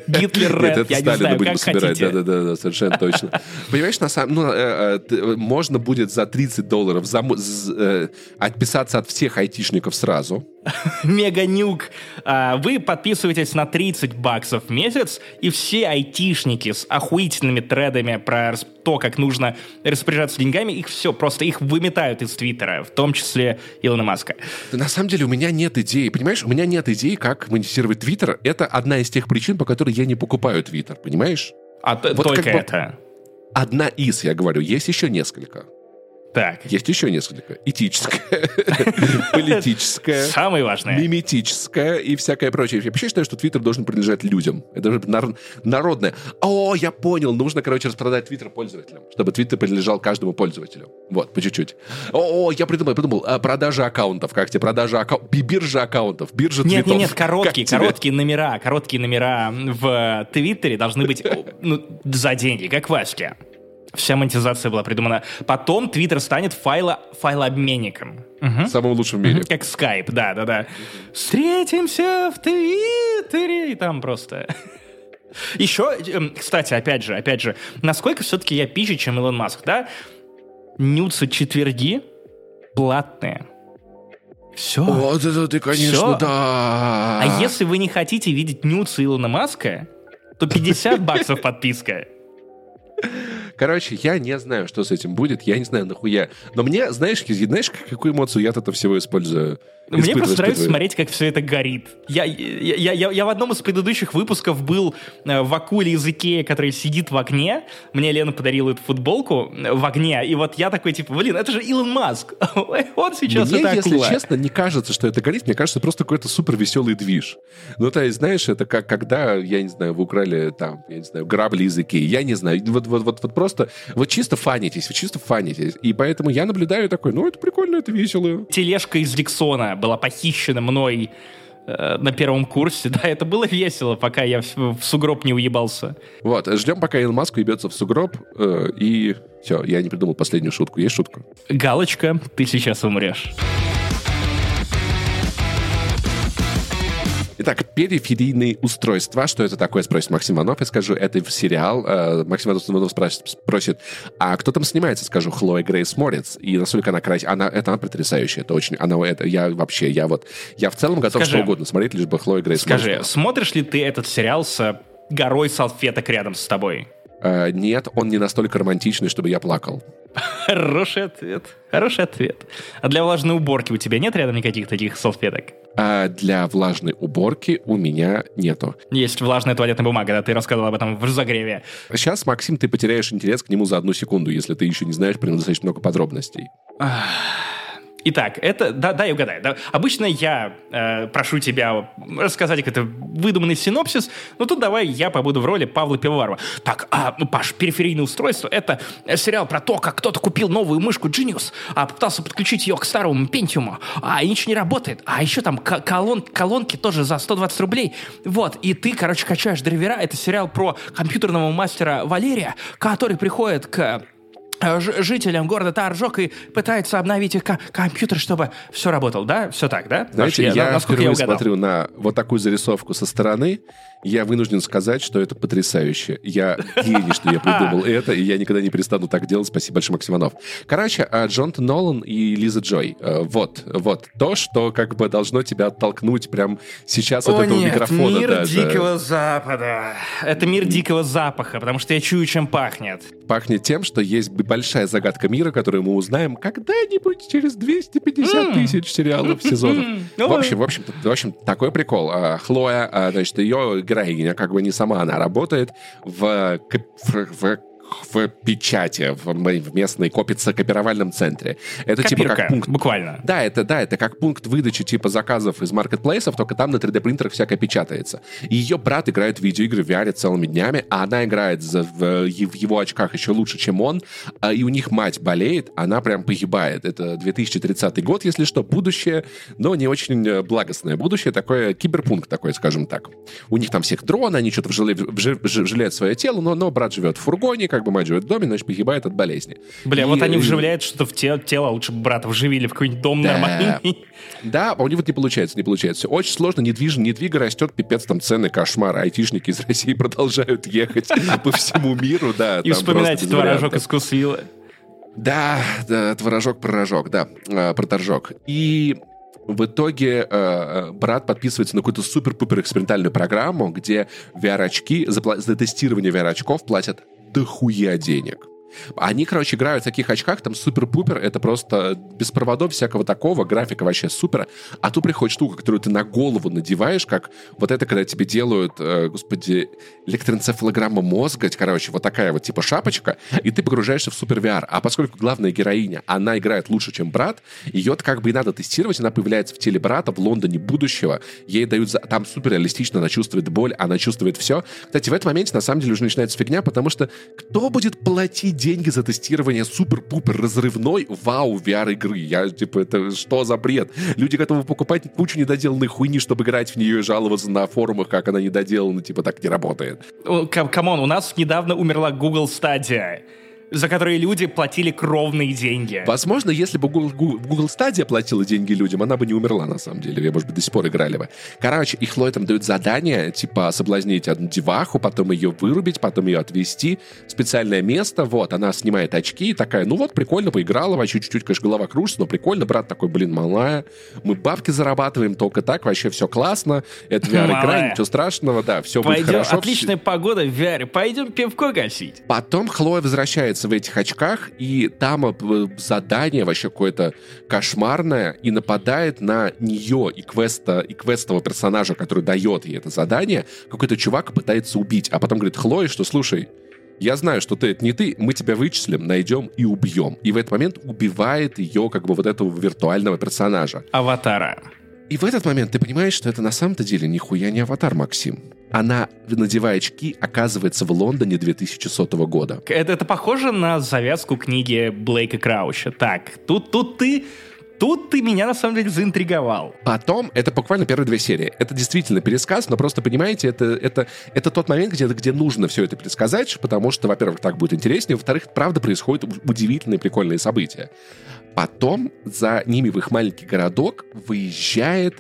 Гитлер Red, я не знаю, как хотите. Да-да-да, совершенно точно. Понимаешь, на самом... Ну, э, Э, можно будет за 30 долларов зам... э, отписаться от всех айтишников сразу. Мега-нюк. А, вы подписываетесь на 30 баксов в месяц, и все айтишники с охуительными тредами про то, как нужно распоряжаться деньгами, их все, просто их выметают из Твиттера, в том числе Илона Маска. На самом деле у меня нет идеи, понимаешь? У меня нет идеи, как монетизировать Твиттер. Это одна из тех причин, по которой я не покупаю Твиттер, понимаешь? А вот только как бы... это? Одна из, я говорю, есть еще несколько. Так. Есть еще несколько. Этическое, политическое. Самое важное. Миметическое и всякое прочее. Я вообще считаю, что Твиттер должен принадлежать людям. Это быть народное. О, я понял. Нужно, короче, распродать Твиттер пользователям, чтобы Твиттер принадлежал каждому пользователю. Вот, по чуть-чуть. О, я придумал, придумал. А, продажа аккаунтов. Как тебе? Продажа аккаунтов. Биржа аккаунтов. Биржа нет, Нет, нет, короткие, короткие номера. Короткие номера в Твиттере должны быть ну, за деньги, как Ваське. Вся монетизация была придумана. Потом Twitter станет файло, файлообменником. Угу. Самым лучшим в мире. Как Skype, да, да, да. Встретимся в Твиттере. И там просто... Еще, эм, кстати, опять же, опять же, насколько все-таки я пизже, чем Илон Маск, да? Нюцы четверги платные. Все. О, да, ты, конечно, Все. да. А если вы не хотите видеть нюцы Илона Маска, то 50 баксов подписка. Короче, я не знаю, что с этим будет, я не знаю нахуя. Но мне, знаешь, знаешь, какую эмоцию я от этого всего использую? Мне просто нравится смотреть, как все это горит. Я, я, я, я в одном из предыдущих выпусков был э, в акуле из Икеи, который сидит в окне. Мне Лена подарила эту футболку э, в огне. И вот я такой, типа, блин, это же Илон Маск. Он сейчас Мне, это если честно, не кажется, что это горит. Мне кажется, просто какой-то супер веселый движ. Ну, то есть, знаешь, это как когда, я не знаю, вы украли там, я не знаю, грабли из Икеи. Я не знаю. Вот, вот, вот, вот просто, вот чисто фанитесь, вы чисто фанитесь. И поэтому я наблюдаю такой, ну, это прикольно, это весело. Тележка из Лексона была похищена мной э, на первом курсе. Да, это было весело, пока я в, в сугроб не уебался. Вот, ждем, пока Илон Маск уебется в сугроб, э, и все, я не придумал последнюю шутку. Есть шутка? Галочка, ты сейчас умрешь. Итак, периферийные устройства. Что это такое, спросит Максим Иванов. Я скажу, это сериал. Э, Максим Иванов спросит, а кто там снимается? Скажу, Хлоя Грейс Морец. И насколько она красивая. Она, это она потрясающая. Это очень... Она, это, я вообще, я вот... Я в целом готов скажи, что угодно смотреть, лишь бы Хлоя Грейс Скажи, Морец. смотришь ли ты этот сериал с горой салфеток рядом с тобой? Uh, нет, он не настолько романтичный, чтобы я плакал. Хороший ответ. Хороший ответ. А для влажной уборки у тебя нет рядом никаких таких салфеток? А для влажной уборки у меня нету. Есть влажная туалетная бумага, да, ты рассказывал об этом в разогреве. Сейчас, Максим, ты потеряешь интерес к нему за одну секунду, если ты еще не знаешь про достаточно много подробностей. Итак, это, да, да, я угадаю. Да. Обычно я э, прошу тебя рассказать какой-то выдуманный синопсис, но тут давай я побуду в роли Павла Пивоварова. Так, а, ну, Паш, периферийное устройство — это сериал про то, как кто-то купил новую мышку Genius, а попытался подключить ее к старому Pentium, а ничего не работает. А еще там колон, колонки тоже за 120 рублей. Вот, и ты, короче, качаешь драйвера. Это сериал про компьютерного мастера Валерия, который приходит к жителям города Таржок и пытается обновить их компьютер, чтобы все работало, да? Все так, да? Знаете, я, я насколько я смотрю на вот такую зарисовку со стороны, я вынужден сказать, что это потрясающе. Я гений, что я придумал это, и я никогда не перестану так делать. Спасибо большое, Максиманов. Короче, а, Джонатан Нолан и Лиза Джой. Э, вот, вот. То, что как бы должно тебя оттолкнуть прям сейчас от этого нет, микрофона. мир даже. Дикого Запада. Это мир дикого запаха, потому что я чую, чем пахнет. Пахнет тем, что есть большая загадка мира, которую мы узнаем когда-нибудь через 250 mm. тысяч сериалов, сезонов. Mm. В общем, в общем, в общем, такой прикол. А, Хлоя, а, значит, ее героиня, как бы не сама она работает в, в, в в печати, в, в местной копировальном центре. Это Копирка, типа как пункт... буквально. Да, это, да, это как пункт выдачи типа заказов из маркетплейсов, только там на 3D-принтерах всякое печатается. И ее брат играет в видеоигры в VR целыми днями, а она играет в, в его очках еще лучше, чем он, а, и у них мать болеет, она прям погибает. Это 2030 год, если что, будущее, но не очень э, благостное будущее, такое киберпункт такой, скажем так. У них там всех дрон, они что-то вжалеют свое тело, но, но брат живет в фургоне, как как бы мать живет в доме, значит, погибает от болезни. Бля, и, вот они вживляют что-то в тело, тело лучше брата вживили в какой-нибудь дом да. нормальный. Да, а у них вот не получается, не получается. Очень сложно, недвижно, недвига растет, пипец, там цены, кошмар. Айтишники из России продолжают ехать по всему миру, да. И вспоминайте творожок из Кусвилла. Да, да, творожок-пророжок, да, э, проторжок. И в итоге э, э, брат подписывается на какую-то супер-пупер экспериментальную программу, где VR-очки, за, за тестирование VR-очков платят дохуя денег. Они, короче, играют в таких очках, там супер-пупер, это просто без проводов всякого такого, графика вообще супер. А тут приходит штука, которую ты на голову надеваешь, как вот это, когда тебе делают, э, господи, электроэнцефалограмма мозга, короче, вот такая вот типа шапочка, и ты погружаешься в супер VR. А поскольку главная героиня, она играет лучше, чем брат, ее как бы и надо тестировать, она появляется в теле брата в Лондоне будущего, ей дают, за... там супер реалистично, она чувствует боль, она чувствует все. Кстати, в этом моменте на самом деле уже начинается фигня, потому что кто будет платить деньги за тестирование супер-пупер разрывной вау VR-игры. Я, типа, это что за бред? Люди готовы покупать кучу недоделанной хуйни, чтобы играть в нее и жаловаться на форумах, как она недоделана, типа, так не работает. Come on, у нас недавно умерла Google Stadia за которые люди платили кровные деньги. Возможно, если бы Google, Google Stadia платила деньги людям, она бы не умерла, на самом деле. Я, может быть, до сих пор играли бы. Короче, их там дают задание, типа, соблазнить одну деваху, потом ее вырубить, потом ее отвезти в специальное место. Вот, она снимает очки и такая, ну вот, прикольно, поиграла, вообще чуть-чуть, конечно, голова кружится, но прикольно. Брат такой, блин, малая. Мы бабки зарабатываем только так, вообще все классно. Это VR-игра, ничего страшного, да, все Пойдем, будет хорошо. Отличная погода в VR, пойдем пивко гасить. Потом Хлоя возвращается появляется в этих очках, и там э, задание вообще какое-то кошмарное, и нападает на нее и квеста, и квестового персонажа, который дает ей это задание, какой-то чувак пытается убить, а потом говорит Хлое, что слушай, я знаю, что ты это не ты, мы тебя вычислим, найдем и убьем. И в этот момент убивает ее, как бы, вот этого виртуального персонажа. Аватара. И в этот момент ты понимаешь, что это на самом-то деле нихуя не аватар, Максим. Она, надевая очки, оказывается в Лондоне 2100 года. Это, это похоже на завязку книги Блейка Крауча. Так, тут, тут ты Тут ты меня на самом деле заинтриговал. Потом, это буквально первые две серии. Это действительно пересказ, но просто понимаете, это, это, это тот момент, где, где нужно все это пересказать, потому что, во-первых, так будет интереснее, во-вторых, правда происходят удивительные прикольные события. Потом за ними в их маленький городок выезжает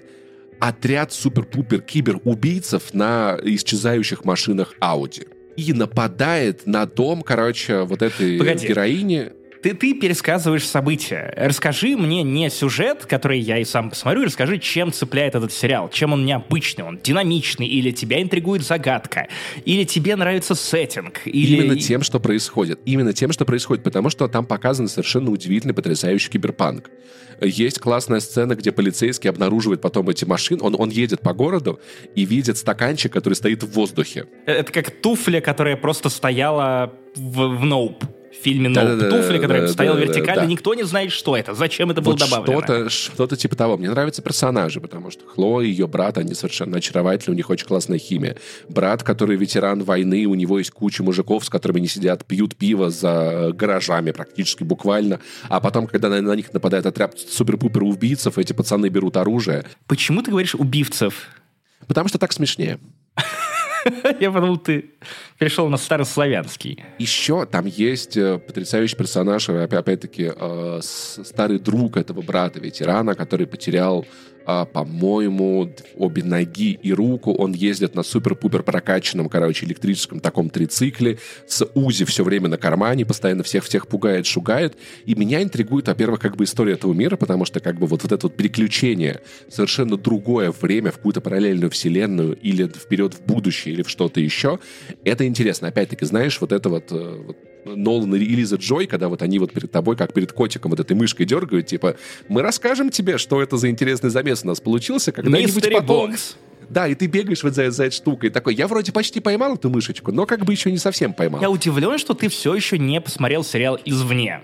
отряд супер-пупер кибер-убийцев на исчезающих машинах Audi. И нападает на дом, короче, вот этой Погоди. героини ты, ты пересказываешь события. Расскажи мне не сюжет, который я и сам посмотрю, расскажи, чем цепляет этот сериал, чем он необычный, он динамичный, или тебя интригует загадка, или тебе нравится сеттинг. Или... Именно тем, что происходит. Именно тем, что происходит, потому что там показан совершенно удивительный, потрясающий киберпанк. Есть классная сцена, где полицейский обнаруживает потом эти машины, он, он едет по городу и видит стаканчик, который стоит в воздухе. Это как туфля, которая просто стояла в, в ноуп фильме «Ноуп» да, да, туфли, которые да, стоял да, вертикально, да. никто не знает, что это, зачем это было вот добавлено. Что-то, что-то типа того. Мне нравятся персонажи, потому что Хлоя и ее брат, они совершенно очаровательны, у них очень классная химия. Брат, который ветеран войны, у него есть куча мужиков, с которыми они сидят, пьют пиво за гаражами практически, буквально. А потом, когда на, на них нападает отряд супер-пупер убийцев, эти пацаны берут оружие. Почему ты говоришь «убивцев»? Потому что так смешнее. Я подумал, ты перешел на старославянский. Еще там есть э, потрясающий персонаж, опять-таки, э, старый друг этого брата-ветерана, который потерял а, по-моему, обе ноги и руку. Он ездит на супер-пупер прокачанном, короче, электрическом таком трицикле с УЗИ все время на кармане, постоянно всех-всех пугает, шугает. И меня интригует, во-первых, как бы история этого мира, потому что как бы вот, вот это вот переключение совершенно другое время, в какую-то параллельную вселенную или вперед в будущее или в что-то еще, это интересно. Опять-таки, знаешь, вот это вот, э, вот Нолан и Лиза Джой, когда вот они вот перед тобой, как перед котиком, вот этой мышкой дергают, типа, мы расскажем тебе, что это за интересный замес у нас получился когда-нибудь потом. Бокс. Да, и ты бегаешь вот за, за этой штукой. Такой, я вроде почти поймал эту мышечку, но как бы еще не совсем поймал. Я удивлен, что ты все еще не посмотрел сериал «Извне»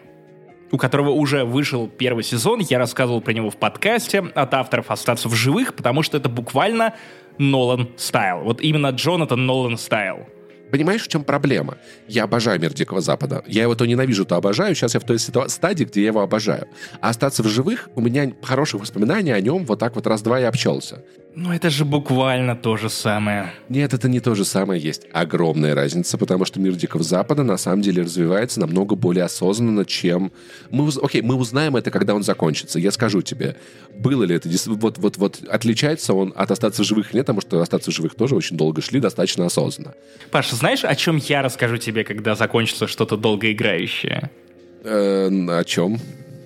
у которого уже вышел первый сезон. Я рассказывал про него в подкасте от авторов «Остаться в живых», потому что это буквально Нолан стайл. Вот именно Джонатан Нолан стайл. Понимаешь, в чем проблема? Я обожаю мир Дикого Запада. Я его то ненавижу, то обожаю. Сейчас я в той стадии, где я его обожаю. А остаться в живых, у меня хороших воспоминаний о нем вот так вот раз-два и общался. Ну, это же буквально то же самое. Нет, это не то же самое. Есть огромная разница, потому что мир Дикого Запада на самом деле развивается намного более осознанно, чем... Мы, окей, мы узнаем это, когда он закончится. Я скажу тебе, было ли это... Вот, вот, вот отличается он от «Остаться в живых» нет, потому что «Остаться в живых» тоже очень долго шли, достаточно осознанно. Паша, знаешь, о чем я расскажу тебе, когда закончится что-то долгоиграющее? Э, о чем?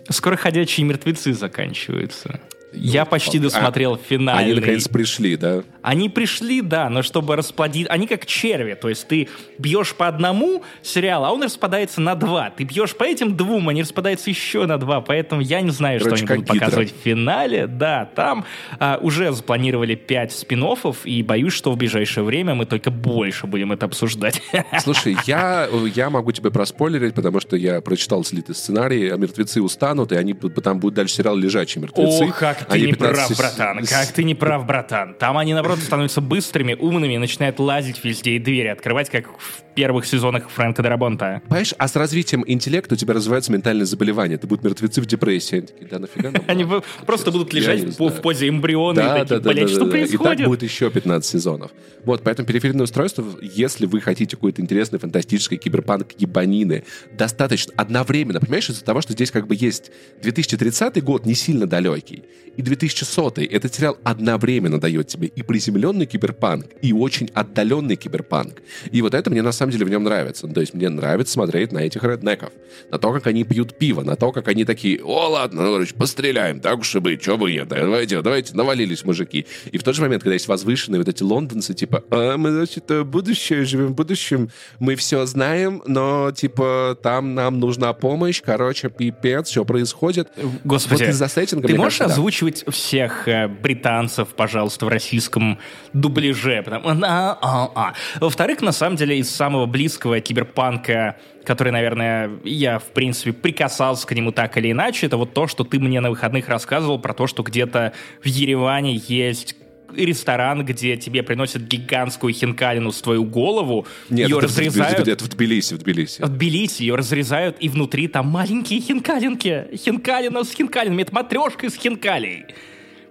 Скоро «Ходячие мертвецы» заканчиваются. Я почти а, досмотрел финальный. Они наконец пришли, да? Они пришли, да, но чтобы расплодить... Они как черви, то есть ты бьешь по одному сериалу, а он распадается на два. Ты бьешь по этим двум, они распадаются еще на два, поэтому я не знаю, Короче, что они будут гидра. показывать в финале. Да, там а, уже запланировали пять спин и боюсь, что в ближайшее время мы только больше будем это обсуждать. Слушай, я, я могу тебе проспойлерить, потому что я прочитал слитый сценарий, а мертвецы устанут, и они там будут дальше сериал «Лежачие мертвецы». О, как ты не прав, братан, как ты не прав, братан. Там они, наоборот, становятся быстрыми, умными, начинают лазить везде и двери открывать, как в первых сезонах Фрэнка Дарабонта. Понимаешь, а с развитием интеллекта у тебя развиваются ментальные заболевания. Это будут мертвецы в депрессии. Они такие, да нафига нам Они просто будут лежать в позе эмбриона и такие, блядь, что происходит? И так будет еще 15 сезонов. Вот, поэтому периферийное устройство, если вы хотите какой-то интересный, фантастический киберпанк ебанины, достаточно одновременно, понимаешь, из-за того, что здесь как бы есть 2030 год не сильно далекий, и 2100 этот сериал одновременно дает тебе и приземленный киберпанк, и очень отдаленный киберпанк. И вот это мне на самом деле в нем нравится. То есть мне нравится смотреть на этих реднеков, на то, как они пьют пиво, на то, как они такие, о, ладно, ну, короче, постреляем, так уж и быть, что бы нет, давайте, давайте, навалились мужики. И в тот же момент, когда есть возвышенные вот эти лондонцы, типа, а, мы, значит, будущее, живем в будущем, мы все знаем, но, типа, там нам нужна помощь, короче, пипец, что происходит. Господи, вот из-за сеттинга, ты можешь кажется, озвучивать да. всех э, британцев, пожалуйста, в российском дубляже? Потому... А, а, а. Во-вторых, на самом деле, из самого близкого киберпанка, который, наверное, я, в принципе, прикасался к нему так или иначе, это вот то, что ты мне на выходных рассказывал про то, что где-то в Ереване есть ресторан, где тебе приносят гигантскую хинкалину с твою голову, Нет, ее это разрезают. В, это в Тбилиси, в Тбилиси. В Тбилиси ее разрезают, и внутри там маленькие хинкалинки. Хинкалина с хинкалинами. Это матрешка из хинкалей.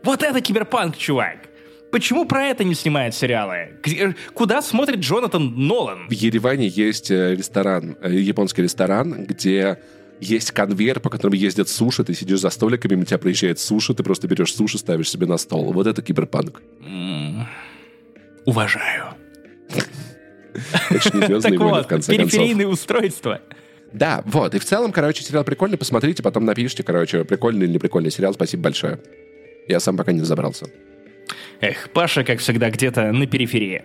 Вот это киберпанк, чувак. Почему про это не снимают сериалы? Куда смотрит Джонатан Нолан? В Ереване есть э, ресторан, э, японский ресторан, где есть конвейер, по которому ездят суши, ты сидишь за столиками, мимо тебя приезжает суши, ты просто берешь суши, ставишь себе на стол. Вот это киберпанк. Уважаю. Это не звездные войны, в конце концов. периферийные устройства. Да, вот. И в целом, короче, сериал прикольный. Посмотрите, потом напишите, короче, прикольный или неприкольный сериал. Спасибо большое. Я сам пока не разобрался. Эх, Паша, как всегда, где-то на периферии.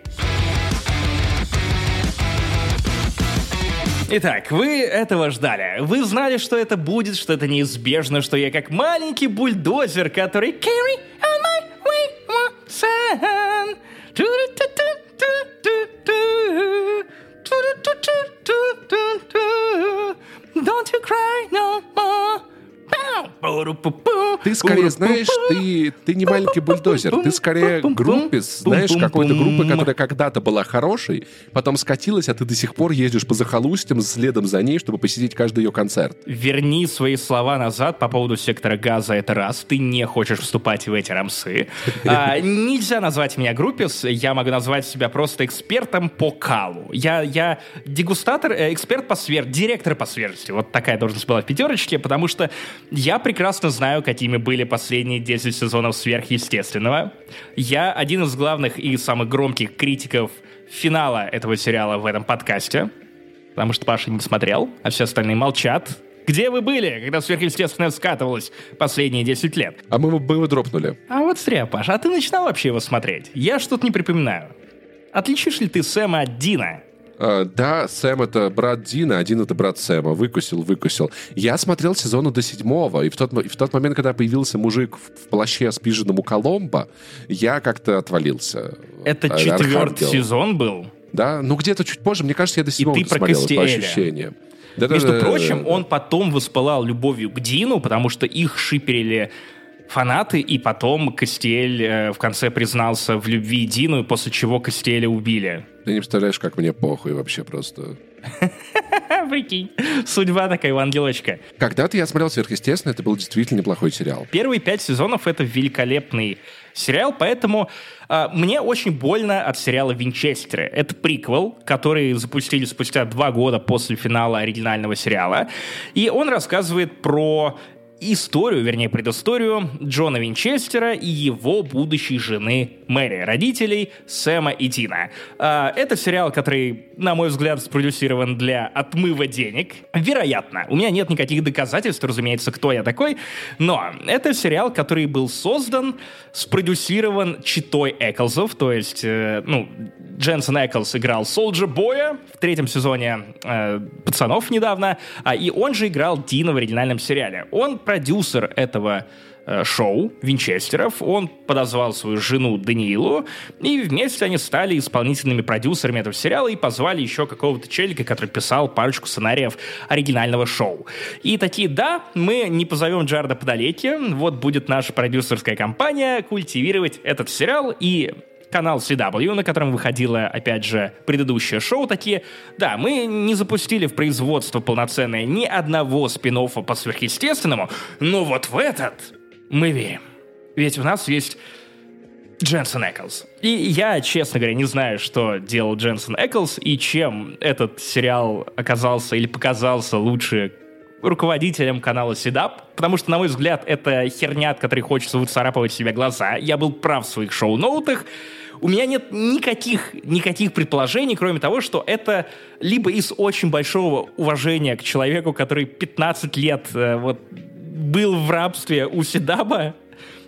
Итак, вы этого ждали. Вы знали, что это будет, что это неизбежно, что я как маленький бульдозер, который carry on my way son. Don't you cry no more. Ты скорее, знаешь, ты, ты не маленький бульдозер, ты скорее группис, знаешь, какой-то группы, которая когда-то была хорошей, потом скатилась, а ты до сих пор ездишь по захолустьям следом за ней, чтобы посетить каждый ее концерт. Верни свои слова назад по поводу сектора газа, это раз. Ты не хочешь вступать в эти рамсы. А, нельзя назвать меня группис, я могу назвать себя просто экспертом по калу. Я, я дегустатор, эксперт по свер... директор по свежести. Вот такая должность была в пятерочке, потому что я прекрасно знаю, какими были последние 10 сезонов сверхъестественного. Я один из главных и самых громких критиков финала этого сериала в этом подкасте, потому что Паша не смотрел, а все остальные молчат. Где вы были, когда сверхъестественное скатывалось последние 10 лет? А мы, мы его дропнули. А вот зря, Паша, а ты начинал вообще его смотреть? Я что-то не припоминаю. Отличишь ли ты Сэма от Дина? Uh, да, Сэм это брат Дина, один это брат Сэма. Выкусил, выкусил. Я смотрел сезону до седьмого, и в тот, и в тот момент, когда появился мужик в, в плаще с пижином у Коломбо, я как-то отвалился. Это а, четвертый сезон был? Да, ну где-то чуть позже. Мне кажется, я до седьмого смотрел, по ощущениям. Да, Между да, прочим, да, он потом воспылал любовью к Дину, потому что их шиперили фанаты, и потом Костель э, в конце признался в любви Дину, после чего Костеля убили. Ты не представляешь, как мне похуй вообще просто. Прикинь, судьба такая у ангелочка. Когда-то я смотрел «Сверхъестественно», это был действительно неплохой сериал. Первые пять сезонов — это великолепный сериал, поэтому э, мне очень больно от сериала «Винчестеры». Это приквел, который запустили спустя два года после финала оригинального сериала, и он рассказывает про историю, вернее, предысторию Джона Винчестера и его будущей жены Мэри, родителей Сэма и Тина. А, это сериал, который, на мой взгляд, спродюсирован для отмыва денег. Вероятно. У меня нет никаких доказательств, разумеется, кто я такой, но это сериал, который был создан, спродюсирован читой Эклзов, то есть, э, ну, Дженсен Эклс играл Солджа Боя в третьем сезоне э, «Пацанов» недавно, а, и он же играл Дина в оригинальном сериале. Он продюсер этого э, шоу Винчестеров. Он подозвал свою жену Даниилу, и вместе они стали исполнительными продюсерами этого сериала и позвали еще какого-то челика, который писал парочку сценариев оригинального шоу. И такие, да, мы не позовем Джарда Подалеки, вот будет наша продюсерская компания культивировать этот сериал, и канал CW, на котором выходило, опять же, предыдущее шоу, такие, да, мы не запустили в производство полноценное ни одного спин по сверхъестественному, но вот в этот мы верим. Ведь у нас есть Дженсен Эклс. И я, честно говоря, не знаю, что делал Дженсен Эклс и чем этот сериал оказался или показался лучше руководителем канала Седап, потому что, на мой взгляд, это херня, от которой хочется выцарапывать себе глаза. Я был прав в своих шоу-ноутах, у меня нет никаких, никаких предположений, кроме того, что это либо из очень большого уважения к человеку, который 15 лет э, вот, был в рабстве у Седаба,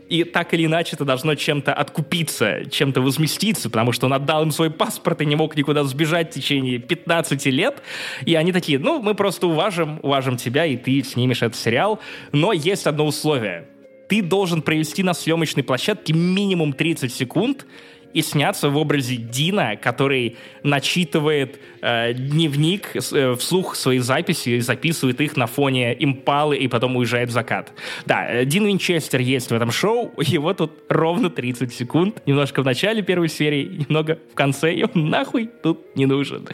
и так или иначе это должно чем-то откупиться, чем-то возместиться, потому что он отдал им свой паспорт и не мог никуда сбежать в течение 15 лет. И они такие, ну, мы просто уважим, уважим тебя, и ты снимешь этот сериал. Но есть одно условие. Ты должен провести на съемочной площадке минимум 30 секунд, и сняться в образе Дина, который начитывает э, дневник э, вслух свои записи и записывает их на фоне импалы и потом уезжает в закат. Да, э, Дин Винчестер есть в этом шоу, его тут ровно 30 секунд, немножко в начале первой серии, немного в конце, и он нахуй тут не нужен.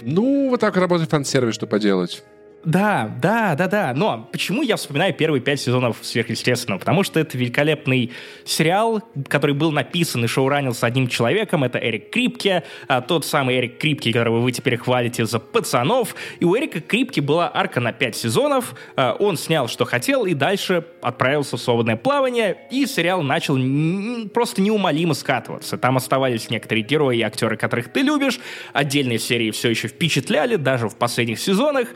Ну, вот так работает фан-сервис, что поделать. Да, да, да, да. Но почему я вспоминаю первые пять сезонов сверхъестественного? Потому что это великолепный сериал, который был написан и шоуранился одним человеком. Это Эрик Крипке, а, тот самый Эрик Крипке, которого вы теперь хвалите за пацанов. И у Эрика Крипке была арка на пять сезонов. А, он снял, что хотел, и дальше отправился в свободное плавание. И сериал начал просто неумолимо скатываться. Там оставались некоторые герои и актеры, которых ты любишь. Отдельные серии все еще впечатляли, даже в последних сезонах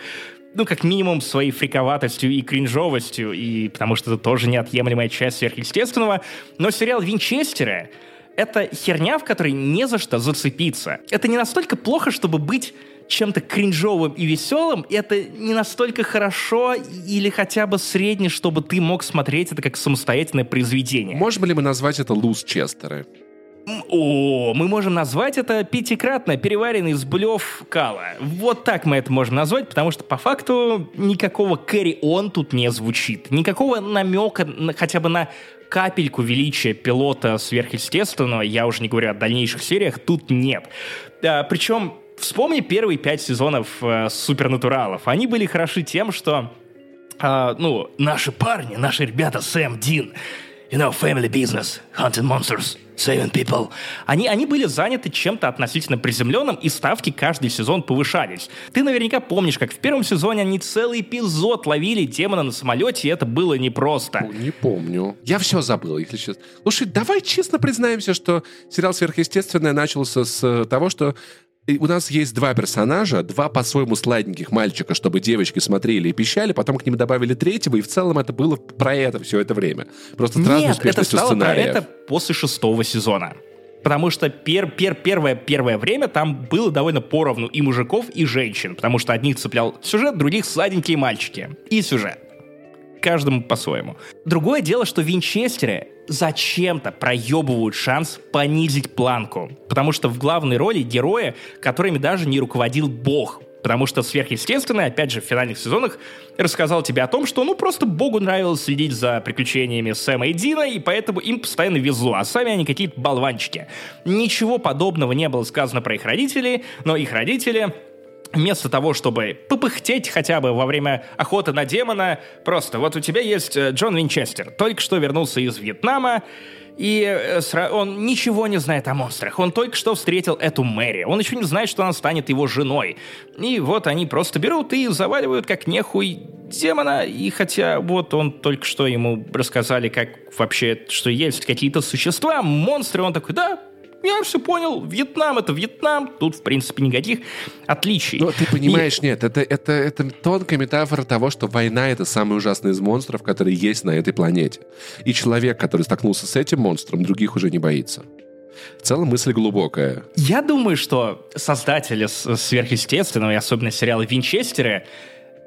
ну, как минимум, своей фриковатостью и кринжовостью, и потому что это тоже неотъемлемая часть сверхъестественного. Но сериал «Винчестеры» — это херня, в которой не за что зацепиться. Это не настолько плохо, чтобы быть чем-то кринжовым и веселым, и это не настолько хорошо или хотя бы средне, чтобы ты мог смотреть это как самостоятельное произведение. Можем ли мы назвать это луз Честеры? О, мы можем назвать это пятикратно переваренный с блев кала. Вот так мы это можем назвать, потому что по факту никакого carry-on тут не звучит. Никакого намека на, хотя бы на капельку величия пилота сверхъестественного, я уже не говорю о дальнейших сериях, тут нет. А, причем, вспомни первые пять сезонов э, Супернатуралов. Они были хороши тем, что а, ну, наши парни, наши ребята, Сэм, Дин, you know, family business, hunting monsters, saving people. Они, они были заняты чем-то относительно приземленным, и ставки каждый сезон повышались. Ты наверняка помнишь, как в первом сезоне они целый эпизод ловили демона на самолете, и это было непросто. Не помню. Я все забыл, если честно. Слушай, давай честно признаемся, что сериал «Сверхъестественное» начался с того, что и у нас есть два персонажа, два по-своему сладеньких мальчика, чтобы девочки смотрели и пищали, потом к ним добавили третьего, и в целом это было про это все это время. Просто Нет, это стало сценариев. про это после шестого сезона. Потому что пер, пер, первое, первое время там было довольно поровну и мужиков, и женщин. Потому что одних цеплял сюжет, других сладенькие мальчики. И сюжет. Каждому по-своему. Другое дело, что Винчестеры зачем-то проебывают шанс понизить планку. Потому что в главной роли герои, которыми даже не руководил бог. Потому что сверхъестественное, опять же, в финальных сезонах рассказал тебе о том, что ну просто богу нравилось следить за приключениями Сэма и Дина, и поэтому им постоянно везло, а сами они какие-то болванчики. Ничего подобного не было сказано про их родителей, но их родители вместо того, чтобы попыхтеть хотя бы во время охоты на демона, просто вот у тебя есть э, Джон Винчестер, только что вернулся из Вьетнама, и э, он ничего не знает о монстрах. Он только что встретил эту Мэри. Он еще не знает, что она станет его женой. И вот они просто берут и заваливают как нехуй демона. И хотя вот он только что ему рассказали, как вообще, что есть какие-то существа, монстры, он такой, да, я все понял, Вьетнам это Вьетнам, тут, в принципе, никаких отличий. Но ты понимаешь, и... нет, это, это, это тонкая метафора того, что война — это самый ужасный из монстров, которые есть на этой планете. И человек, который столкнулся с этим монстром, других уже не боится. В целом мысль глубокая. Я думаю, что создатели сверхъестественного, и особенно сериала «Винчестеры»,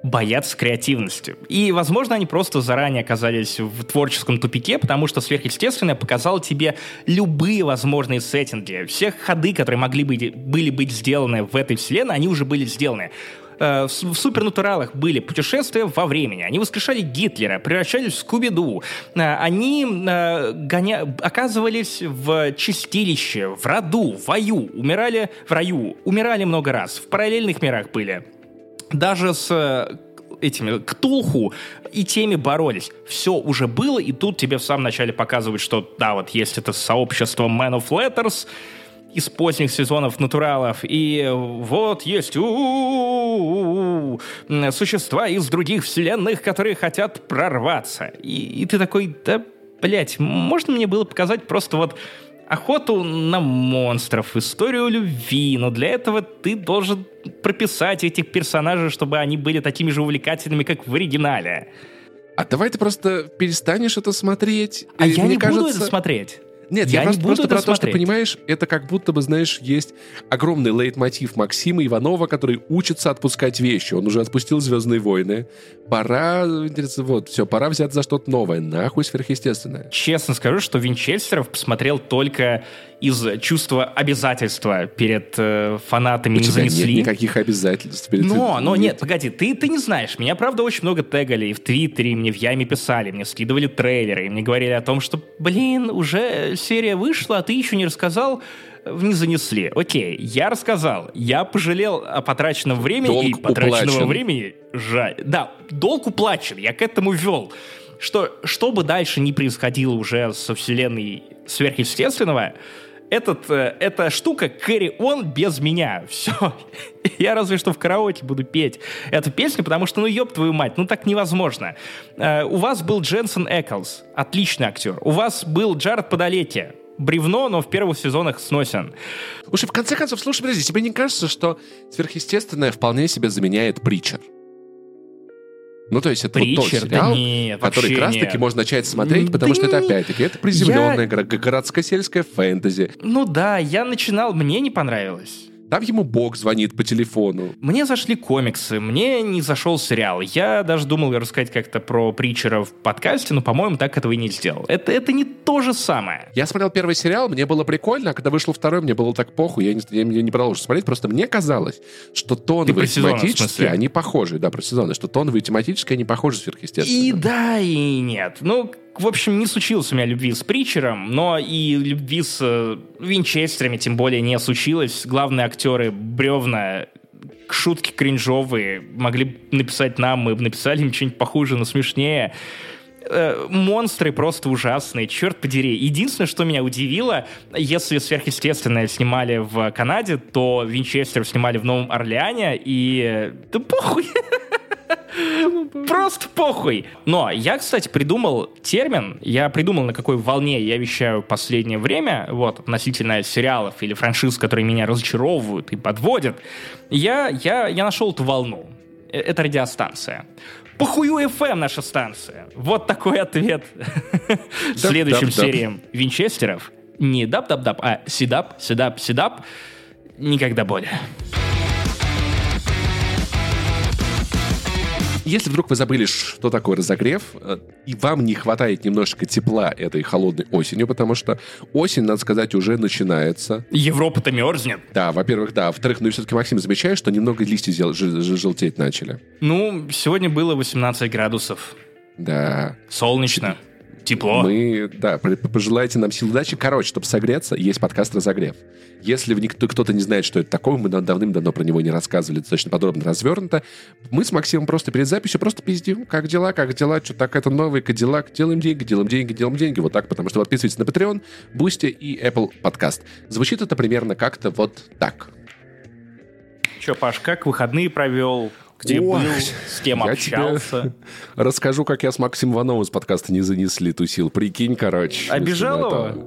боятся креативности. И, возможно, они просто заранее оказались в творческом тупике, потому что сверхъестественное показало тебе любые возможные сеттинги. Все ходы, которые могли быть, были быть сделаны в этой вселенной, они уже были сделаны э, в супернатуралах были путешествия во времени. Они воскрешали Гитлера, превращались в Скуби-Ду. Э, они э, гоня... оказывались в чистилище, в роду, в раю, умирали в раю, умирали много раз, в параллельных мирах были даже с э, этими Ктулху и теми боролись. Все уже было, и тут тебе в самом начале показывают, что да, вот есть это сообщество Man of Letters из поздних сезонов натуралов, и вот есть существа из других вселенных, которые хотят прорваться. И, и ты такой, да, блять, можно мне было показать просто вот охоту на монстров, историю любви, но для этого ты должен прописать этих персонажей, чтобы они были такими же увлекательными, как в оригинале. А давай ты просто перестанешь это смотреть. А и, я не кажется... буду это смотреть. Нет, я, я просто, просто про то, что, понимаешь, это как будто бы, знаешь, есть огромный лейтмотив Максима Иванова, который учится отпускать вещи. Он уже отпустил «Звездные войны». Пора, вот, все, пора взять за что-то новое. Нахуй сверхъестественное. Честно скажу, что Винчестеров посмотрел только из чувства обязательства перед э, фанатами У не занесли. нет никаких обязательств перед Но, но нет, погоди, ты, ты не знаешь. Меня, правда, очень много тегали и в Твиттере, и мне в Яме писали, мне скидывали трейлеры, и мне говорили о том, что, блин, уже серия вышла, а ты еще не рассказал, не занесли. Окей, я рассказал. Я пожалел о потраченном времени долг и потраченного уплачен. времени. Жаль. Да, долг уплачен. Я к этому вел. Что, что бы дальше ни происходило уже со вселенной сверхъестественного, этот, э, эта штука Кэрри Он без меня. Все. Я разве что в караоке буду петь эту песню, потому что, ну, ёб твою мать, ну так невозможно. Э, у вас был Дженсен Эклс, отличный актер. У вас был Джаред Падалетти, бревно, но в первых сезонах сносен. Слушай, в конце концов, слушай, подожди, тебе не кажется, что сверхъестественное вполне себе заменяет Притчер? Ну, то есть это Притчер, вот тот сериал, да нет, который как раз-таки можно начать смотреть, потому да что это опять-таки это приземленная я... городско-сельская фэнтези. Ну да, я начинал, мне не понравилось. Там ему Бог звонит по телефону. Мне зашли комиксы, мне не зашел сериал. Я даже думал рассказать как-то про Притчера в подкасте, но, по-моему, так этого и не сделал. Это, это не то же самое. Я смотрел первый сериал, мне было прикольно, а когда вышел второй, мне было так похуй, я не, я, я не продолжил смотреть, просто мне казалось, что тоновые тематически они похожи, да, про сезоны, что тоновые тематически они похожи сверхъестественно. И да, и нет. Ну, в общем, не случилось у меня любви с Притчером, но и любви с э, Винчестерами тем более не случилось. Главные актеры бревна, шутки кринжовые, могли написать нам, мы написали им что-нибудь похуже, но смешнее. Э, монстры просто ужасные, черт подери. Единственное, что меня удивило, если сверхъестественное снимали в Канаде, то Винчестер снимали в Новом Орлеане, и... Да похуй! Просто похуй. Но я, кстати, придумал термин, я придумал, на какой волне я вещаю последнее время, вот, относительно сериалов или франшиз, которые меня разочаровывают и подводят. Я, я, я нашел эту волну. Э, это радиостанция. Похую FM наша станция. Вот такой ответ следующим сериям Винчестеров. Не дап-дап-дап, а сидап, сидап, сидап. Никогда более. Если вдруг вы забыли, что такое разогрев, э, и вам не хватает немножечко тепла этой холодной осенью, потому что осень, надо сказать, уже начинается. Европа-то мерзнет. Да, во-первых, да. Во-вторых, ну и все-таки, Максим, замечаешь, что немного листья жел- желтеть начали? Ну, сегодня было 18 градусов. Да. Солнечно. Тепло. Мы, да, пожелайте нам сил удачи. Короче, чтобы согреться, есть подкаст «Разогрев». Если никто, кто-то не знает, что это такое, мы давным-давно про него не рассказывали, достаточно подробно развернуто. Мы с Максимом просто перед записью просто пиздим, как дела, как дела, что так это новый Кадиллак, делаем деньги, делаем деньги, делаем деньги. Вот так, потому что подписывайтесь на Patreon, Boosty и Apple Podcast. Звучит это примерно как-то вот так. Че, Паш, как выходные провел? Где Ой, был, с кем я общался. Расскажу, как я с Максимом Ивановым с подкаста не занесли, тусил. Прикинь, короче. Обижал его? Это...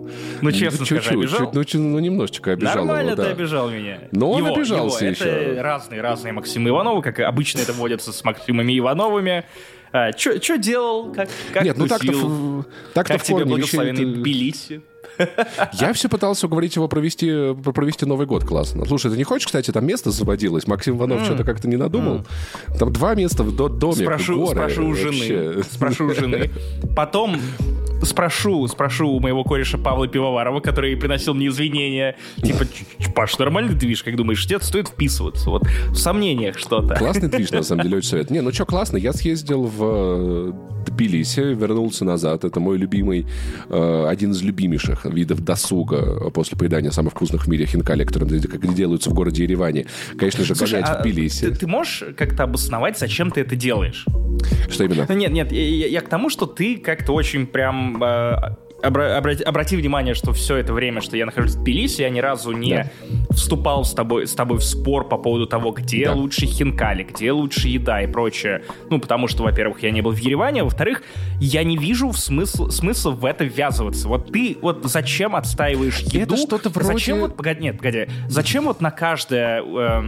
Ну, честно чуть-чуть, скажи, обижал? Чуть, ну, ну, немножечко обижал Нормально его, ты обижал меня. Но он его, обижался его. еще. Это разные-разные Максимы Ивановы, как обычно это водятся с Максимами Ивановыми. А, что делал? Как, как Нет, ну так-то, так-то как в тебе благословенный вещей... Тбилиси? Я все пытался уговорить его провести, провести Новый год классно. Слушай, ты не хочешь, кстати, там место освободилось? Максим Иванов mm. что-то как-то не надумал. Mm. Там два места в доме, спрошу, горы. Спрошу у жены. Спрошу у жены. Потом спрошу, спрошу у моего кореша Павла Пивоварова, который приносил мне извинения. Типа, Паш, нормальный движ, как думаешь, где стоит вписываться? Вот в сомнениях что-то. Классный движ, на самом деле, очень совет. Не, ну что, классно. Я съездил в э, Тбилиси, вернулся назад. Это мой любимый, э, один из любимейших видов досуга после поедания самых вкусных в мире хинкали, которые где делаются в городе Ереване. Конечно же, Слушай, гонять а в Тбилиси. Ты, ты можешь как-то обосновать, зачем ты это делаешь? Что именно? Нет, нет, я, я к тому, что ты как-то очень прям э, обра- обрати, обрати внимание, что все это время, что я нахожусь в Тбилиси, я ни разу не да. вступал с тобой, с тобой в спор по поводу того, где да. лучше хинкали, где лучше еда и прочее. Ну, потому что, во-первых, я не был в Ереване, а во-вторых, я не вижу смысл, смысла в это ввязываться. Вот ты вот зачем отстаиваешь еду? Это что-то вроде... Зачем вот, погоди, нет, погоди, зачем вот на каждое... Э,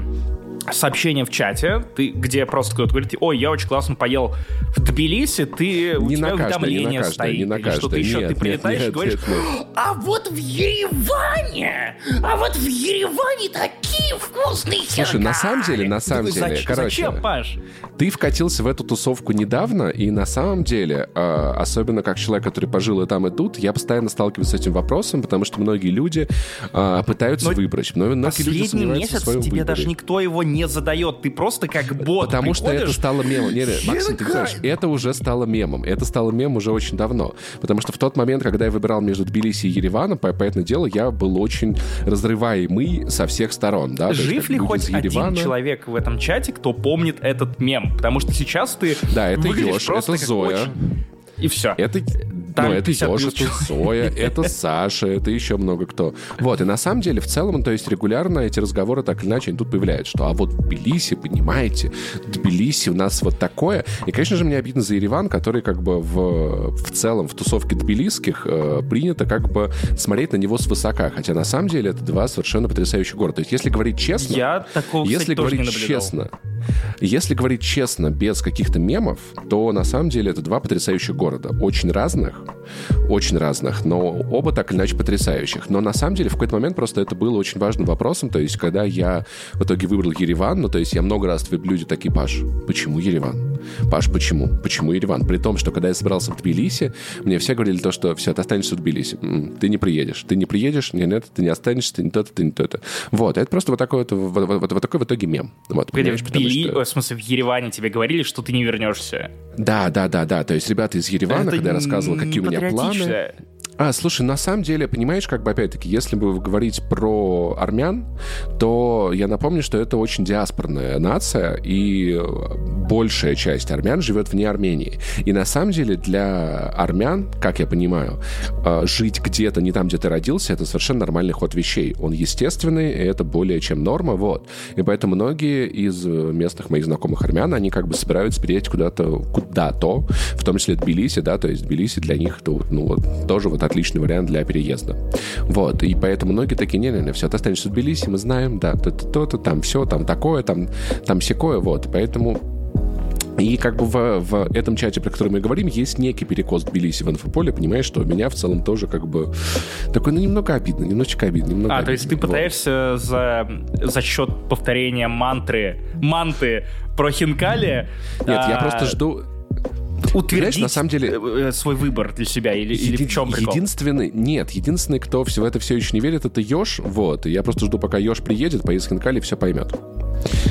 сообщение в чате, ты, где просто кто-то говорит, ой, я очень классно поел в Тбилиси, ты, у не тебя на каждое, уведомление не на каждое, стоит, не на или что-то еще, нет, ты нет, и говоришь, нет, нет. а вот в Ереване, а вот в Ереване такие вкусные Слушай, на самом деле, на самом деле, зачем, короче, зачем, Паш? ты вкатился в эту тусовку недавно, и на самом деле, э, особенно как человек, который пожил и там, и тут, я постоянно сталкиваюсь с этим вопросом, потому что многие люди э, пытаются Но выбрать, но многие люди сомневаются месяц в своем тебе выборе. даже никто его не задает, ты просто как бот Потому приходишь... что это стало мемом. Не, Максим, ты знаешь, это уже стало мемом. Это стало мемом уже очень давно. Потому что в тот момент, когда я выбирал между Тбилиси и Ереваном, по, понятное дело, я был очень разрываемый со всех сторон. Да? Жив ли хоть Еревана... один человек в этом чате, кто помнит этот мем? Потому что сейчас ты Да, это Ёж, это Зоя. Очень... И все. Это там ну, это Ёж, это Зоя, это Саша, это еще много кто. Вот, и на самом деле, в целом, то есть регулярно эти разговоры так или иначе тут появляются, что а вот Тбилиси, понимаете, Тбилиси у нас вот такое. И, конечно же, мне обидно за Ереван, который как бы в, в целом в тусовке тбилисских э, принято как бы смотреть на него свысока, хотя на самом деле это два совершенно потрясающих города. То есть, если говорить честно... Я такого, если кстати, говорить честно, если говорить честно, без каких-то мемов, то на самом деле это два потрясающих города. Очень разных, очень разных, но оба так или иначе потрясающих. Но на самом деле в какой-то момент просто это было очень важным вопросом, то есть когда я в итоге выбрал Ереван, ну то есть я много раз люди такие, Паш, почему Ереван? Паш, почему? Почему Ереван? При том, что когда я собрался в Тбилиси, мне все говорили то, что все, ты останешься в Тбилиси. Ты не приедешь. Ты не приедешь, нет, нет, ты не останешься, ты не то-то, ты не то-то. Вот, это просто вот такой вот, вот, вот, вот такой в итоге мем. Вот, Погоди, в Тбили, что... в смысле, в Ереване тебе говорили, что ты не вернешься? Да, да, да, да. То есть ребята из Еревана, это когда я рассказывал, какие у меня планы... А, слушай, на самом деле, понимаешь, как бы опять-таки, если бы говорить про армян, то я напомню, что это очень диаспорная нация, и большая часть армян живет вне Армении. И на самом деле для армян, как я понимаю, а, жить где-то не там, где ты родился, это совершенно нормальный ход вещей. Он естественный, и это более чем норма, вот. И поэтому многие из местных моих знакомых армян, они как бы собираются переехать куда-то, куда-то, в том числе Тбилиси, да, то есть Тбилиси для них, то, ну, вот, тоже вот отличный вариант для переезда. Вот, и поэтому многие такие, не-не-не, все, ты останешься в Тбилиси, мы знаем, да, то-то, там все, там такое, там, там всякое, вот, поэтому и как бы в, в этом чате, про который мы говорим, есть некий перекос Тбилиси в инфополе, понимаешь, что меня в целом тоже как бы такой, ну, немного обидно, немножечко обидно. Немного а, обидно. то есть ты пытаешься вот. за, за счет повторения мантры, манты про Хинкали... Нет, а... я просто жду утвердить на самом деле, э, свой выбор для себя или, еди- или в чем прикол? Единственный, нет, единственный, кто в это все еще не верит, это Ёж, вот, и я просто жду, пока Ёж приедет, поедет с Хинкали, все поймет.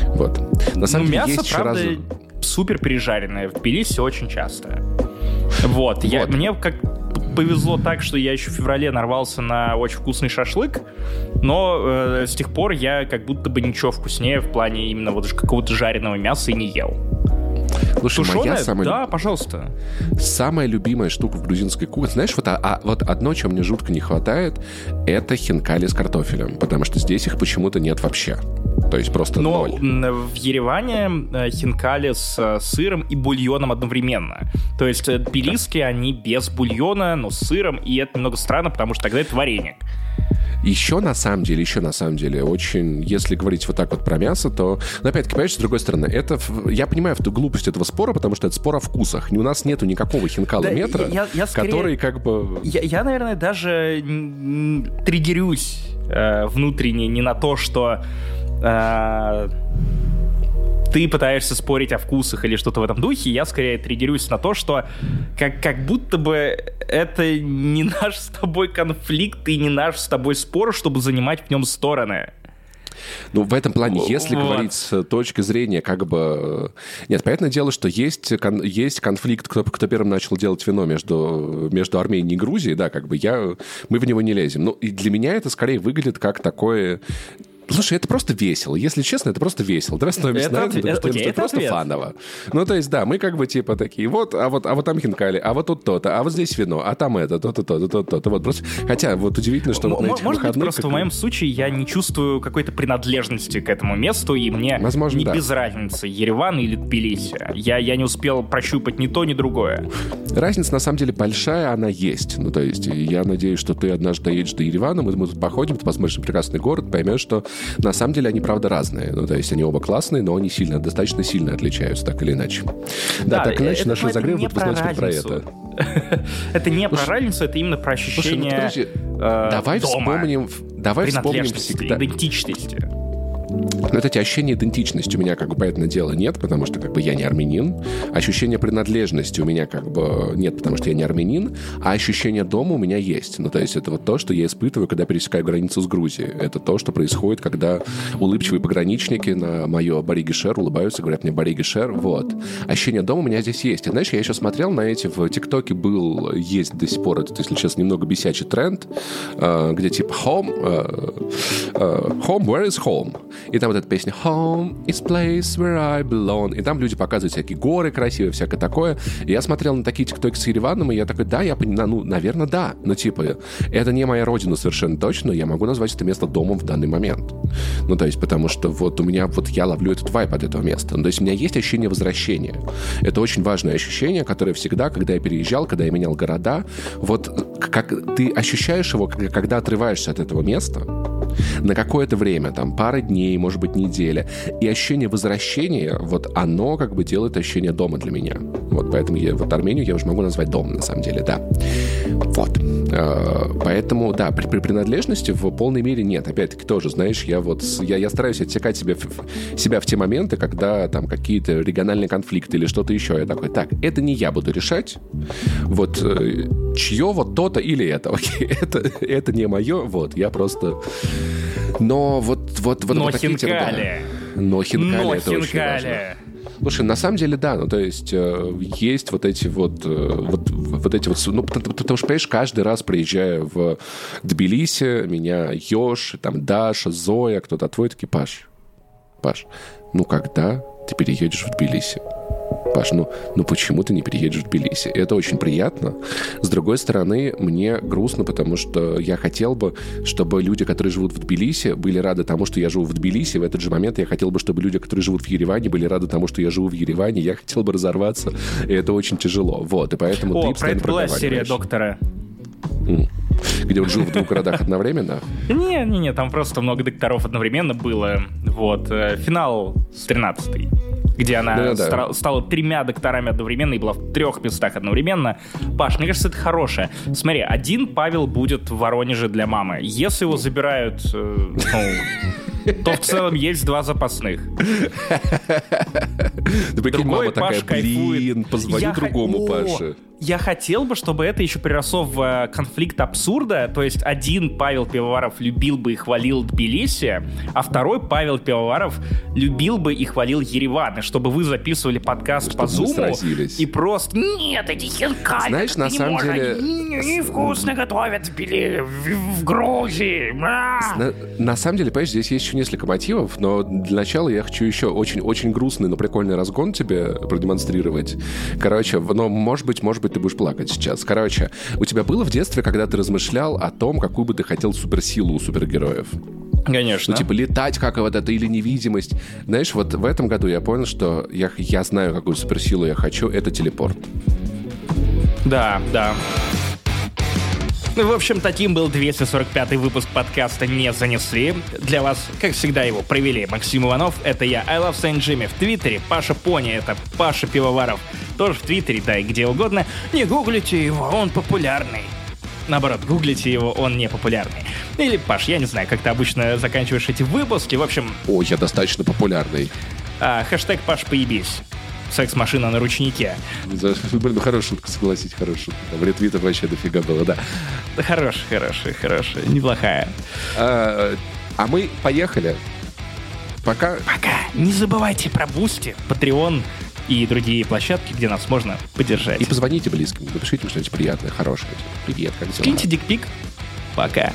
Вот. На самом ну, деле, мясо, есть правда, еще супер пережаренное в Тбилиси очень часто. Вот, вот. Я, мне как повезло так, что я еще в феврале нарвался на очень вкусный шашлык, но э, с тех пор я как будто бы ничего вкуснее в плане именно вот какого-то жареного мяса и не ел. Слушай, Тушеная? моя самая... Да, пожалуйста. Самая любимая штука в грузинской кухне. Знаешь, вот, а, а, вот одно, чем мне жутко не хватает, это хинкали с картофелем. Потому что здесь их почему-то нет вообще. То есть просто Но ноль. в Ереване э, хинкали с э, сыром и бульоном одновременно. То есть э, тбилисские, они без бульона, но с сыром, и это немного странно, потому что тогда это вареник. Еще на самом деле, еще на самом деле, очень, если говорить вот так вот про мясо, то, ну, опять-таки, понимаешь, с другой стороны, это, я понимаю эту глупость этого спора, потому что это спор о вкусах. У нас нету никакого хинкала да, метра, я, я скорее, который как бы... Я, я наверное, даже триггерюсь э, внутренне не на то, что... Э, ты пытаешься спорить о вкусах или что-то в этом духе, я скорее триггерюсь на то, что как, как будто бы это не наш с тобой конфликт и не наш с тобой спор, чтобы занимать в нем стороны. Ну, в этом плане, если вот. говорить с точки зрения как бы... Нет, понятное дело, что есть, кон... есть конфликт, кто, кто первым начал делать вино между, между Арменией и Грузией, да, как бы я... Мы в него не лезем. Ну, и для меня это скорее выглядит как такое Слушай, это просто весело. Если честно, это просто весело. Давай становимся это, на это, это, окей, это просто ответ. фаново. Ну, то есть, да, мы как бы типа такие, вот, а вот, а вот там хинкали, а вот тут то-то, а вот здесь вино, а там это, то-то, то-то, то-то, то Вот просто, хотя вот удивительно, что вот на этих Может выходных... быть, просто как... в моем случае я не чувствую какой-то принадлежности к этому месту, и мне Возможно, не да. без разницы, Ереван или Тбилиси. Я, я не успел прощупать ни то, ни другое. Разница, на самом деле, большая, она есть. Ну, то есть, я надеюсь, что ты однажды доедешь до Еревана, мы, мы тут походим, ты посмотришь на прекрасный город, поймешь, что на самом деле они, правда, разные. Ну, то есть они оба классные, но они сильно, достаточно сильно отличаются, так или иначе. Да, да так или иначе, наш разогрев будет в про это. Это не про разницу, это именно про ощущение ну, Давай вспомним, давай вспомним всегда... идентичности. Но это эти ощущения идентичности у меня, как бы, понятное дело, нет, потому что, как бы, я не армянин. Ощущение принадлежности у меня, как бы, нет, потому что я не армянин. А ощущение дома у меня есть. Ну, то есть это вот то, что я испытываю, когда пересекаю границу с Грузией. Это то, что происходит, когда улыбчивые пограничники на мое Бариги Шер улыбаются, говорят мне Бариги Шер. Вот. Ощущение дома у меня здесь есть. И знаешь, я еще смотрел на эти, в ТикТоке был, есть до сих пор, это, если честно, немного бесячий тренд, э, где типа home, э, э, home, where is home? И там вот эта песня Home is place where I belong. И там люди показывают всякие горы красивые, всякое такое. И я смотрел на такие тиктоки с Ереваном, и я такой, да, я понимаю, ну, наверное, да. Но типа, это не моя родина совершенно точно, я могу назвать это место домом в данный момент. Ну, то есть, потому что вот у меня, вот я ловлю этот вайп от этого места. Ну, то есть, у меня есть ощущение возвращения. Это очень важное ощущение, которое всегда, когда я переезжал, когда я менял города, вот как ты ощущаешь его, когда отрываешься от этого места, на какое-то время, там, пара дней, может быть, неделя. И ощущение возвращения, вот оно как бы делает ощущение дома для меня. Вот поэтому я, вот Армению я уже могу назвать домом, на самом деле, да. Вот. Э, поэтому, да, при, при принадлежности в полной мере нет. Опять-таки тоже, знаешь, я вот, я, я стараюсь отсекать себе, себя в те моменты, когда там какие-то региональные конфликты или что-то еще. Я такой, так, это не я буду решать. Вот э, чье вот то-то или это. Окей, это, это не мое, вот, я просто... Но вот, вот, вот, Но вот такие хинкали. да. Но хинкали, Но это очень важно. Слушай, на самом деле, да, ну, то есть, э, есть вот эти вот, э, вот, вот эти вот, ну, потому, что, понимаешь, каждый раз приезжая в Тбилиси, меня Ёж, там, Даша, Зоя, кто-то твой, такие, Паш, Паш, ну, когда ты переедешь в Тбилиси? Паш, ну, ну почему ты не переедешь в Тбилиси? И это очень приятно. С другой стороны, мне грустно, потому что я хотел бы, чтобы люди, которые живут в Тбилиси, были рады тому, что я живу в Тбилиси. В этот же момент я хотел бы, чтобы люди, которые живут в Ереване, были рады тому, что я живу в Ереване. Я хотел бы разорваться, и это очень тяжело. Вот, и поэтому О, ты про это была серия доктора. Где он жил в двух городах одновременно? Не-не-не, там просто много докторов одновременно было. Вот. э, Финал с 13 где она Да-да-да. стра- стала тремя докторами одновременно и была в трех местах одновременно. Паш, мне кажется, это хорошее. Смотри, один Павел будет в Воронеже для мамы. Если его забирают, э, ну, то в целом есть два запасных. Да прикинь, Другой мама такая, Паш кайфует. блин, позвоню другому Паше. Я хотел бы, чтобы это еще переросло в э, конфликт абсурда. То есть один Павел Пивоваров любил бы и хвалил Тбилиси, а второй Павел Пивоваров любил бы и хвалил Ереван. И чтобы вы записывали подкаст по Чтобы мы Зуму и просто «Нет, эти хинкали, Знаешь, на не самом можно, деле- они невкусно готовят в, Тбили- в, в Грузии». А! На, на самом деле, понимаешь, здесь есть еще несколько мотивов, но для начала я хочу еще очень-очень грустный, но прикольный разгон тебе продемонстрировать. Короче, но может быть, может быть, ты будешь плакать сейчас. Короче, у тебя было в детстве, когда ты размышлял о том, какую бы ты хотел суперсилу у супергероев? Конечно. Ну, типа, летать как вот это, или невидимость. Знаешь, вот в этом году я понял, что я, я знаю, какую суперсилу я хочу, это телепорт. Да, да. Ну, в общем, таким был 245 выпуск подкаста «Не занесли». Для вас, как всегда, его провели Максим Иванов, это я, I Love Saint Jimmy в Твиттере, Паша Пони, это Паша Пивоваров, тоже в Твиттере, да и где угодно. Не гуглите его, он популярный. Наоборот, гуглите его, он не популярный. Или, Паш, я не знаю, как ты обычно заканчиваешь эти выпуски. В общем, О, я достаточно популярный. а, хэштег Паш поебись. Секс-машина на ручнике. Блин, ну хорошая шутка, согласись, хорошая шутка. Там ретвитов вообще дофига было, да. Да Хорошая, хорошая, хорошая, неплохая. А, а мы поехали. Пока. Пока. Не забывайте про Boosty, Patreon и другие площадки, где нас можно поддержать. И позвоните близким, напишите им что-нибудь приятное, хорошее. Привет, как дела? Киньте dick pic. Пока.